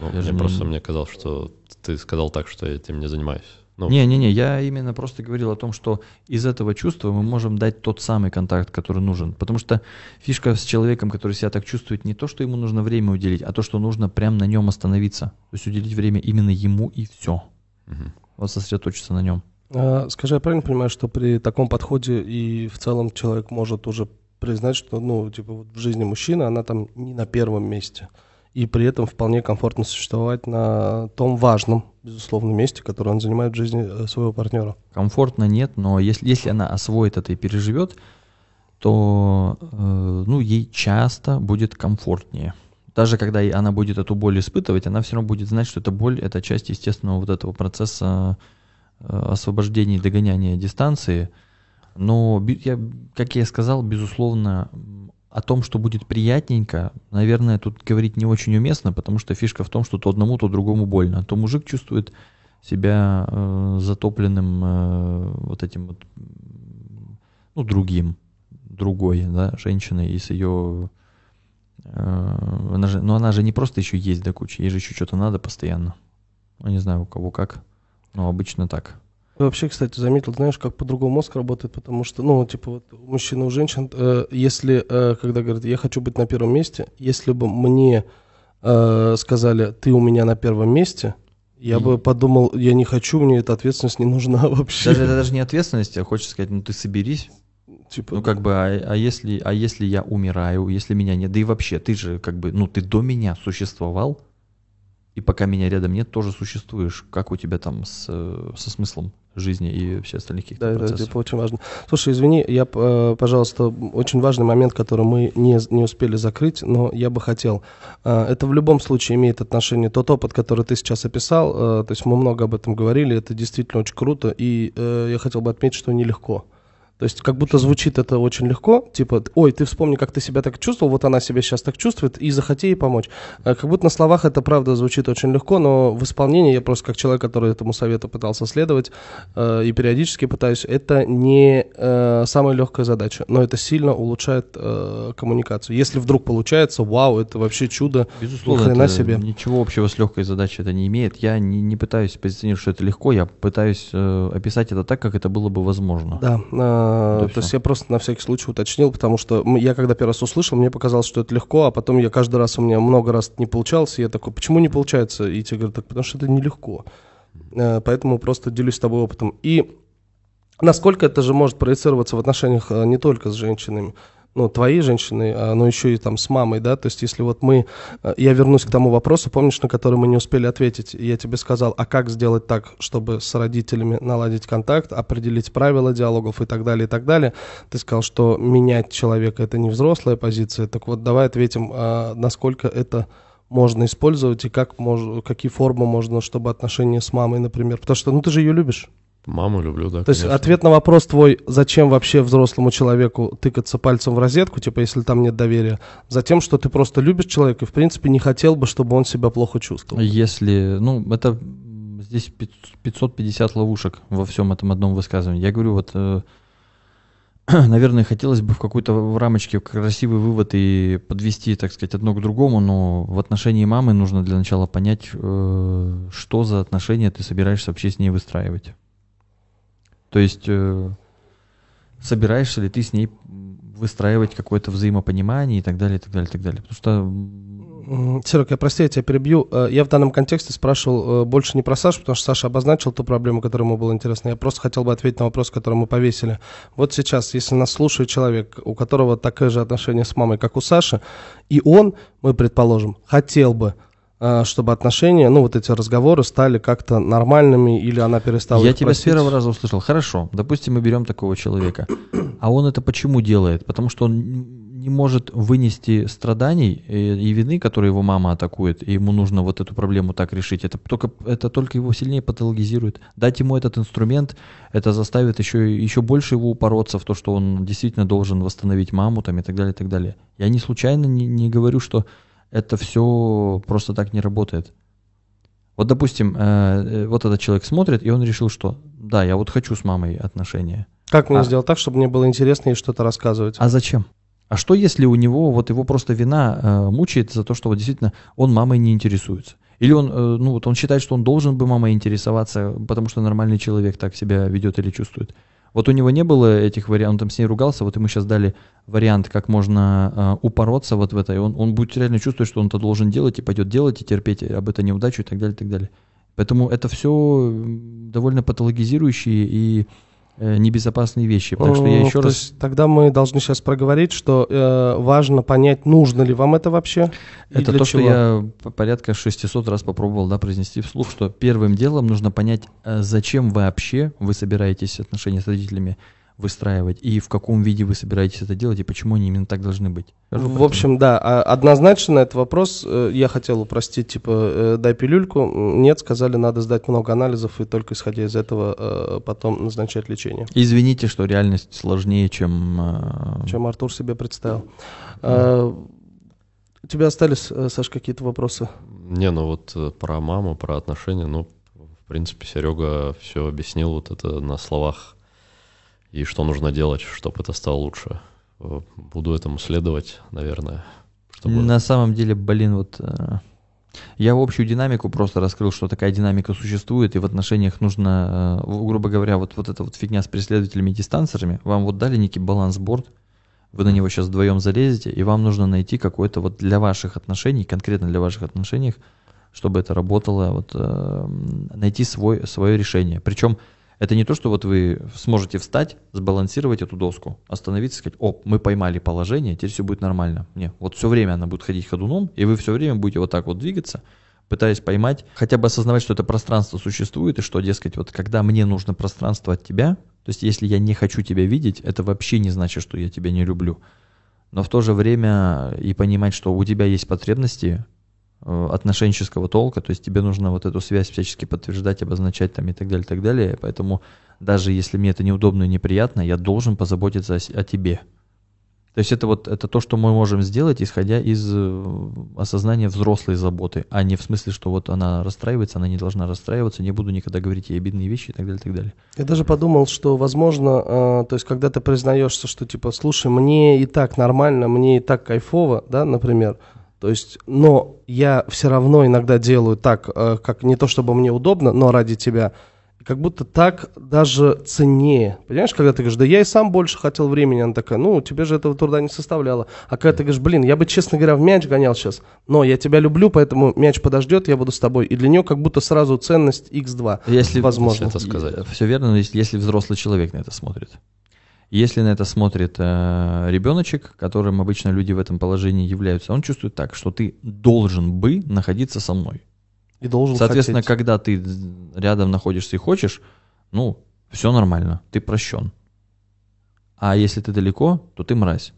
ну, Я мне же не- просто мне казалось, что ты сказал так, что я этим не занимаюсь. Ну, Не-не-не, я именно просто говорил о том, что из этого чувства мы можем дать тот самый контакт, который нужен. Потому что фишка с человеком, который себя так чувствует, не то, что ему нужно время уделить, а то, что нужно прям на нем остановиться. То есть уделить время именно ему и все. мгм. Вот сосредоточиться на нем. А, скажи, я правильно понимаю, что при таком подходе и в целом человек может уже признать, что, ну, типа, вот в жизни мужчины она там не на первом месте. И при этом вполне комфортно существовать на том важном, безусловно, месте, которое он занимает в жизни э, своего партнера. Комфортно нет, но если, если она освоит это и переживет, то э, ну, ей часто будет комфортнее. Даже когда она будет эту боль испытывать, она все равно будет знать, что эта боль — это часть естественного вот этого процесса э, освобождения и догоняния дистанции. Но, я, как я и сказал, безусловно, о том, что будет приятненько, наверное, тут говорить не очень уместно, потому что фишка в том, что то одному, то другому больно. То мужик чувствует себя э, затопленным э, вот этим вот, ну, другим, другой, да, женщиной и с ее... э, она же, но она же не просто еще есть до кучи, ей же еще что-то надо постоянно. Ну, не знаю, у кого как, но обычно так. Вообще, кстати, заметил, знаешь, как по-другому мозг работает, потому что, ну, типа, вот у мужчин и у женщин, э, если, э, когда говорят, я хочу быть на первом месте, если бы мне э, сказали, ты у меня на первом месте, я И- бы подумал, я не хочу, мне эта ответственность не нужна <laughs> вообще. Даже это даже не ответственность, а хочется сказать, ну ты соберись. Типа, Ну как бы, а, а если, а если я умираю, если меня нет, да и вообще, ты же как бы, ну ты до меня существовал, и пока меня рядом нет, тоже существуешь. Как у тебя там с, со смыслом жизни и все остальных каких-то Да, это процессов? типа очень важно. Слушай, извини, я, э, пожалуйста, очень важный момент, который мы не, не успели закрыть, но я бы хотел. Э, Это в любом случае имеет отношение тот опыт, который ты сейчас описал. э, То есть мы много об этом говорили, это действительно очень круто, и я хотел бы отметить, что нелегко. То есть как будто звучит это очень легко, типа, ой, ты вспомни, как ты себя так чувствовал, вот она себя сейчас так чувствует, и захоти ей помочь. Э, Как будто на словах это правда звучит очень легко, но в исполнении я просто как человек, который этому совету пытался следовать э, и периодически пытаюсь, это не э, самая легкая задача, но это сильно улучшает э, коммуникацию. Если вдруг получается, вау, это вообще чудо. Безусловно, хрена себе. ничего общего с легкой задачей это не имеет. Я не, не пытаюсь позиционировать, что это легко, я пытаюсь э, описать это так, как это было бы возможно. Да, э, Да то есть я просто на всякий случай уточнил, потому что я когда первый раз услышал, мне показалось, что это легко, а потом я каждый раз у меня много раз не получалось, и я такой, почему не получается? И тебе говорят, так потому что это нелегко. Э, Поэтому просто делюсь с тобой опытом. И насколько это же может проецироваться в отношениях э, не только с женщинами, ну, твоей женщиной, а, но еще и там с мамой, да, то есть если вот мы, э, я вернусь к тому вопросу, помнишь, на который мы не успели ответить, я тебе сказал, а как сделать так, чтобы с родителями наладить контакт, определить правила диалогов и так далее, и так далее, ты сказал, что менять человека это не взрослая позиция, так вот давай ответим, а, насколько это можно использовать и как мож, какие формы можно, чтобы отношения с мамой, например, потому что, ну, ты же ее любишь. Маму люблю, да, То есть конечно. ответ на вопрос твой, зачем вообще взрослому человеку тыкаться пальцем в розетку, типа если там нет доверия, затем, что ты просто любишь человека и в принципе не хотел бы, чтобы он себя плохо чувствовал. Если, ну, это здесь пят- 550 ловушек во всем этом одном высказывании. Я говорю, вот, э, <clears throat> наверное, хотелось бы в какой-то в рамочке красивый вывод и подвести, так сказать, одно к другому, но в отношении мамы нужно для начала понять, э, что за отношения ты собираешься вообще с ней выстраивать. То есть, э, собираешься ли ты с ней выстраивать какое-то взаимопонимание и так далее, и так далее, и так далее. Потому что Серег, я прости, я тебя перебью. Э, Я в данном контексте спрашивал э, больше не про Сашу, потому что Саша обозначил ту проблему, которая ему была интересна. Я просто хотел бы ответить на вопрос, который мы повесили. Вот сейчас, если нас слушает человек, у которого такое же отношение с мамой, как у Саши, и он, мы предположим, хотел бы, чтобы отношения, ну вот эти разговоры стали как-то нормальными, или она перестала Я тебя просить. с первого раза услышал. Хорошо, допустим, мы берем такого человека. А он это почему делает? Потому что он не может вынести страданий и, и вины, которые его мама атакует, и ему нужно вот эту проблему так решить. Это только, это только его сильнее патологизирует. Дать ему этот инструмент, это заставит еще, еще больше его упороться в то, что он действительно должен восстановить маму там, и так далее, и так далее. Я не случайно не, не говорю, что это все просто так не работает. Вот, допустим, э, э, вот этот человек смотрит, и он решил, что да, я вот хочу с мамой отношения. Как мне А- сделать так, чтобы мне было интересно ей что-то рассказывать? А зачем? А что если у него, вот его просто вина э, мучает за то, что вот действительно он мамой не интересуется? Или он, э, ну вот он считает, что он должен бы мамой интересоваться, потому что нормальный человек так себя ведет или чувствует. Вот у него не было этих вариантов, он там с ней ругался, вот ему сейчас дали вариант, как можно э, упороться вот в это, и он, он будет реально чувствовать, что он это должен делать, и пойдет делать, и терпеть об это неудачу и так далее, и так далее. Поэтому это все довольно патологизирующие и небезопасные вещи. Так что я еще то раз... есть тогда мы должны сейчас проговорить, что э, важно понять, нужно ли вам это вообще. Это то, чего. что я по- порядка 600 раз попробовал да, произнести вслух, что первым делом нужно понять, э, зачем вообще вы собираетесь отношения с родителями выстраивать, и в каком виде вы собираетесь это делать, и почему они именно так должны быть. Скажу В общем, да, а однозначно на этот вопрос э, я хотел упростить, типа, э, дай пилюльку. Нет, сказали, надо сдать много анализов и только исходя из этого э, потом назначать лечение. Извините, что реальность сложнее, чем... Чем Артур себе представил. Э, У тебя остались, Саш, какие-то вопросы? Не, ну вот про маму, про отношения, ну, в принципе, Серега все объяснил вот это на словах. И что нужно делать, чтобы это стало лучше. Э, Буду этому следовать, наверное. Чтобы... На самом деле, блин, вот э, я общую динамику просто раскрыл, что такая динамика существует, и в отношениях нужно, э, грубо говоря, вот, вот эта вот фигня с преследователями и дистанцерами, вам вот дали некий баланс-борд, вы на него сейчас вдвоем залезете, и вам нужно найти какой-то вот для ваших отношений, конкретно для ваших отношений, чтобы это работало, вот, найти свой, свое решение. Причем это не то, что вот вы сможете встать, сбалансировать эту доску, остановиться сказать, о, мы поймали положение, теперь все будет нормально. Не, вот все время она будет ходить ходуном, и вы все время будете вот так вот двигаться, пытаясь поймать, хотя бы осознавать, что это пространство существует, и что, дескать, вот когда мне нужно пространство от тебя, то есть если я не хочу тебя видеть, это вообще не значит, что я тебя не люблю. Но в то же время и понимать, что у тебя есть потребности отношенческого толка, то есть тебе нужно вот эту связь всячески подтверждать, обозначать там и так далее, и так далее. Поэтому даже если мне это неудобно и неприятно, я должен позаботиться о, о тебе. То есть это вот это то, что мы можем сделать, исходя из э, осознания взрослой заботы, а не в смысле, что вот она расстраивается, она не должна расстраиваться, не буду никогда говорить ей обидные вещи и так далее, и так далее. Я даже подумал, что, возможно, э, то есть, когда ты признаешься, что, типа, слушай, мне и так нормально, мне и так кайфово, да, например, то есть, но я все равно иногда делаю так, э, как не то, чтобы мне удобно, но ради тебя, как будто так даже ценнее. Понимаешь, когда ты говоришь, да я и сам больше хотел времени, она такая, ну, тебе же этого труда не составляло. А когда ты говоришь, блин, я бы, честно говоря, в мяч гонял сейчас, но я тебя люблю, поэтому мяч подождет, я буду с тобой. И для нее как будто сразу ценность x2. Если, Возможно. Если это сказать. Все верно, но если, если взрослый человек на это смотрит. Если на это смотрит э, ребеночек, которым обычно люди в этом положении являются, он чувствует так, что ты должен бы находиться со мной. И должен Соответственно, хотеть. когда ты рядом находишься и хочешь, ну, все нормально, ты прощен. А если ты далеко, то ты мразь.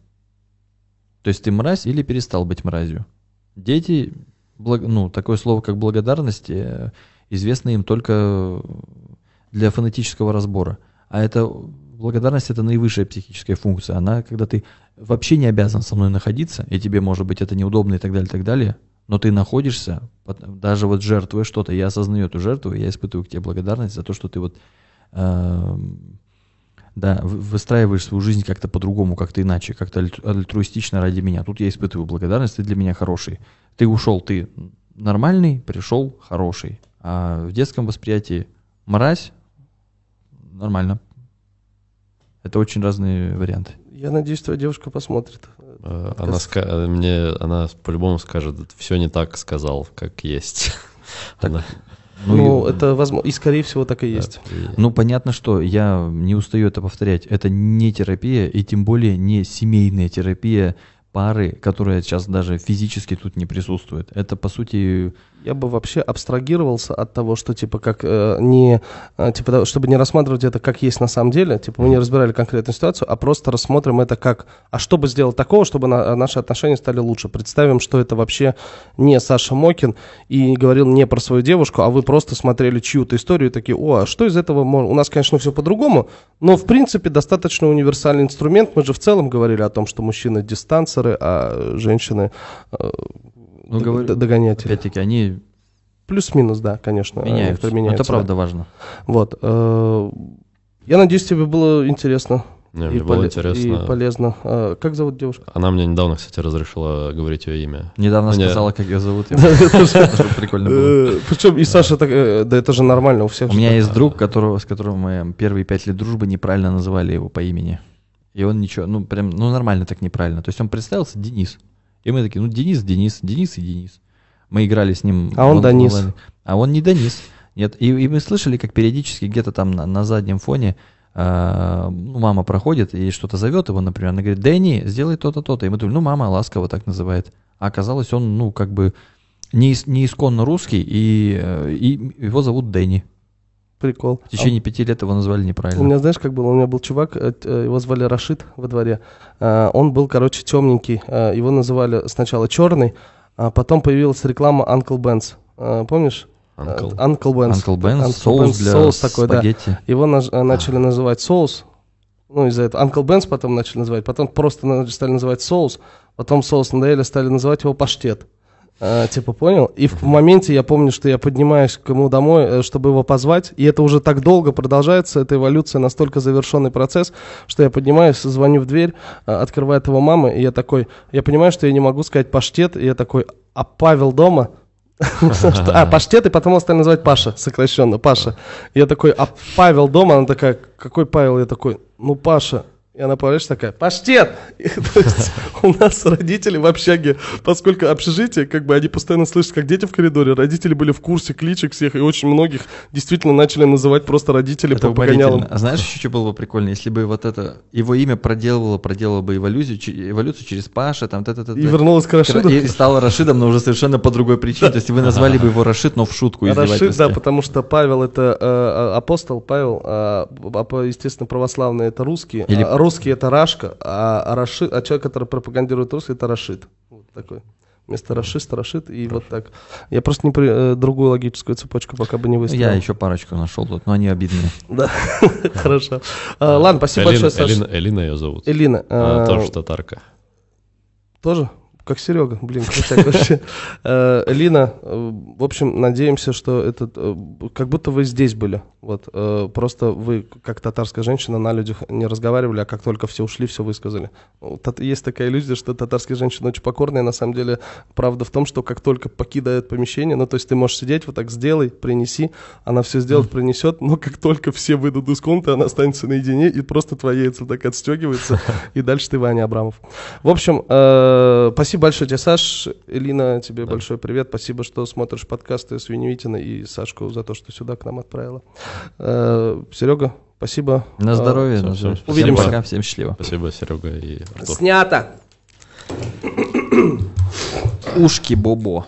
То есть ты мразь или перестал быть мразью. Дети, благ- ну, такое слово, как благодарность, э, известно им только для фонетического разбора. А это благодарность это наивысшая психическая функция. Она, когда ты вообще не обязан со мной находиться, и тебе, может быть, это неудобно и так далее, и так далее, но ты находишься, даже вот жертвуя что-то, я осознаю эту жертву, я испытываю к тебе благодарность за то, что ты вот эм, да, вы- выстраиваешь свою жизнь как-то по-другому, как-то иначе, как-то альтруистично ради меня. Тут я испытываю благодарность, ты для меня хороший. Ты ушел, ты нормальный, пришел хороший. А в детском восприятии мразь нормально. Это очень разные варианты. Я надеюсь, твоя девушка посмотрит. Э. Она, ска- э, мне, она по-любому скажет, все не так сказал, как есть. Так, Она- Ну, и- это возможно. И, скорее всего, так и есть. и- Ну, понятно, что я не устаю это повторять. Это не терапия, и тем более не семейная терапия пары, которая сейчас даже физически тут не присутствует. Это, по сути, Я бы вообще абстрагировался от того, что, типа, как э, не... э, типа, чтобы не рассматривать это как есть на самом деле. Типа, мы не разбирали конкретную ситуацию, а просто рассмотрим это как... А что бы сделать такого, чтобы на- наши отношения стали лучше? Представим, что это вообще не Саша Мокин и говорил не про свою девушку, а вы просто смотрели чью-то историю и такие, о, а что из этого можно... У нас, конечно, все по-другому, но, в принципе, достаточно универсальный инструмент. Мы же в целом говорили о том, что мужчины дистанцеры, а женщины э, Ну, д- говорю, догонятели. опять-таки, они Плюс-минус, да, конечно. меняются. это правда да. важно. Вот. э, Я надеюсь, тебе было интересно. Не, и мне было поле- интересно. И полезно. Э, Как зовут девушку? Она мне недавно, кстати, разрешила говорить ее имя. Недавно Мне- сказала, как ее зовут. <laughs> прикольно было. Причем и Саша, так, э, да это же нормально у всех. У меня есть друг, которого, с которым мы первые пять лет дружбы неправильно называли его по имени. И он ничего, ну прям, ну нормально так неправильно. То есть он представился Денис. И мы такие, ну Денис, Денис, Денис и Денис. Мы играли с ним. А он в Денис. онлайн- А он не Денис. Нет, и, и мы слышали, как периодически где-то там на, на заднем фоне э, ну, мама проходит и что-то зовет его, например, она говорит, Дэнни, сделай то-то, то-то. И мы думаем, ну, мама ласково так называет. А оказалось, он, ну, как бы не, не исконно русский, и, э, и его зовут Дэнни. Прикол. В течение пяти лет его назвали У неправильно. меня, знаешь, как было? У меня был чувак, э, э, его звали Рашид во дворе. А, Он был, короче, темненький. А, Его называли сначала черный, а потом появилась реклама Uncle Ben's. А, Помнишь? Uncle. Э, Uncle Ben's. Uncle Ben, Uncle соус Ben's, для соус такой, да. спагетти. Его наж- э, начали называть соус. Ну, из-за этого. Uncle Ben's потом начали называть. Потом просто стали называть соус. Потом соус надоели, стали называть его паштет. А, типа, понял? И в моменте я помню, что я поднимаюсь к нему домой, э, чтобы его позвать. И это уже так долго продолжается, эта эволюция, настолько завершенный процесс, что я поднимаюсь, звоню в дверь, а, открывает его мама, и я такой, я понимаю, что я не могу сказать паштет, и я такой, а Павел дома? <laughs> А, паштет, и потом он стали называть Паша, сокращенно, Паша. Я такой, а Павел дома? Она такая, какой Павел? Я такой, ну Паша. И она, понимаешь, такая, паштет! И, <laughs> то есть, у нас родители в общаге, поскольку общежитие, как бы они постоянно слышат, как дети в коридоре, родители были в курсе кличек всех, и очень многих действительно начали называть просто родители Это по погонялам. А знаешь, еще что было бы прикольно, если бы вот это, его имя проделывало, проделало бы эволюцию, че- эволюцию через Паша, там, т -т -т И вернулась к Рашиду. И стало Рашидом, но уже совершенно по другой причине. То есть вы назвали бы его Рашид, но в шутку Рашид, да, потому что Павел это э, э, апостол, Павел, а, а, естественно, православные это русские, Или- русские это Рашка, а, Рашид, а человек, который пропагандирует русский, это Рашид. Вот такой. Вместо Рашист, Рашид, и вот так. Я просто не при- э, другую логическую цепочку пока бы не выстроил. Я еще парочку нашел тут, но они обидные. <laughs> Да, <laughs> хорошо. А, Ладно, спасибо большое, Саша. Элина, ее зовут. Элина. А, тоже татарка. Тоже? Как Серега, блин, крутяк вообще. Э, Лина, э, в общем, надеемся, что этот, э, как будто вы здесь были. Вот, просто вы, как татарская женщина, на людях не разговаривали, а как только все ушли, все высказали. Ну, Есть такая иллюзия, что татарские женщины очень покорные. На самом деле, правда в том, что как только покидают помещение, ну, то есть ты можешь сидеть, вот так сделай, принеси, она все сделает, принесет, но как только все выйдут из комнаты, она останется наедине, и просто твои яйца так отстегиваются, <laughs> и дальше ты Ваня Абрамов. В общем, э, спасибо большое тебе, Саш. Элина, тебе большой привет. Спасибо, что смотришь подкасты с Виневитина и Сашку за то, что сюда к нам отправила. Э, Серега, спасибо. На Э, здоровье. всё, на здоровье. Всем Увидимся. пока, всем счастливо. Спасибо, Серега и Артур. Снято. Ушки Бобо.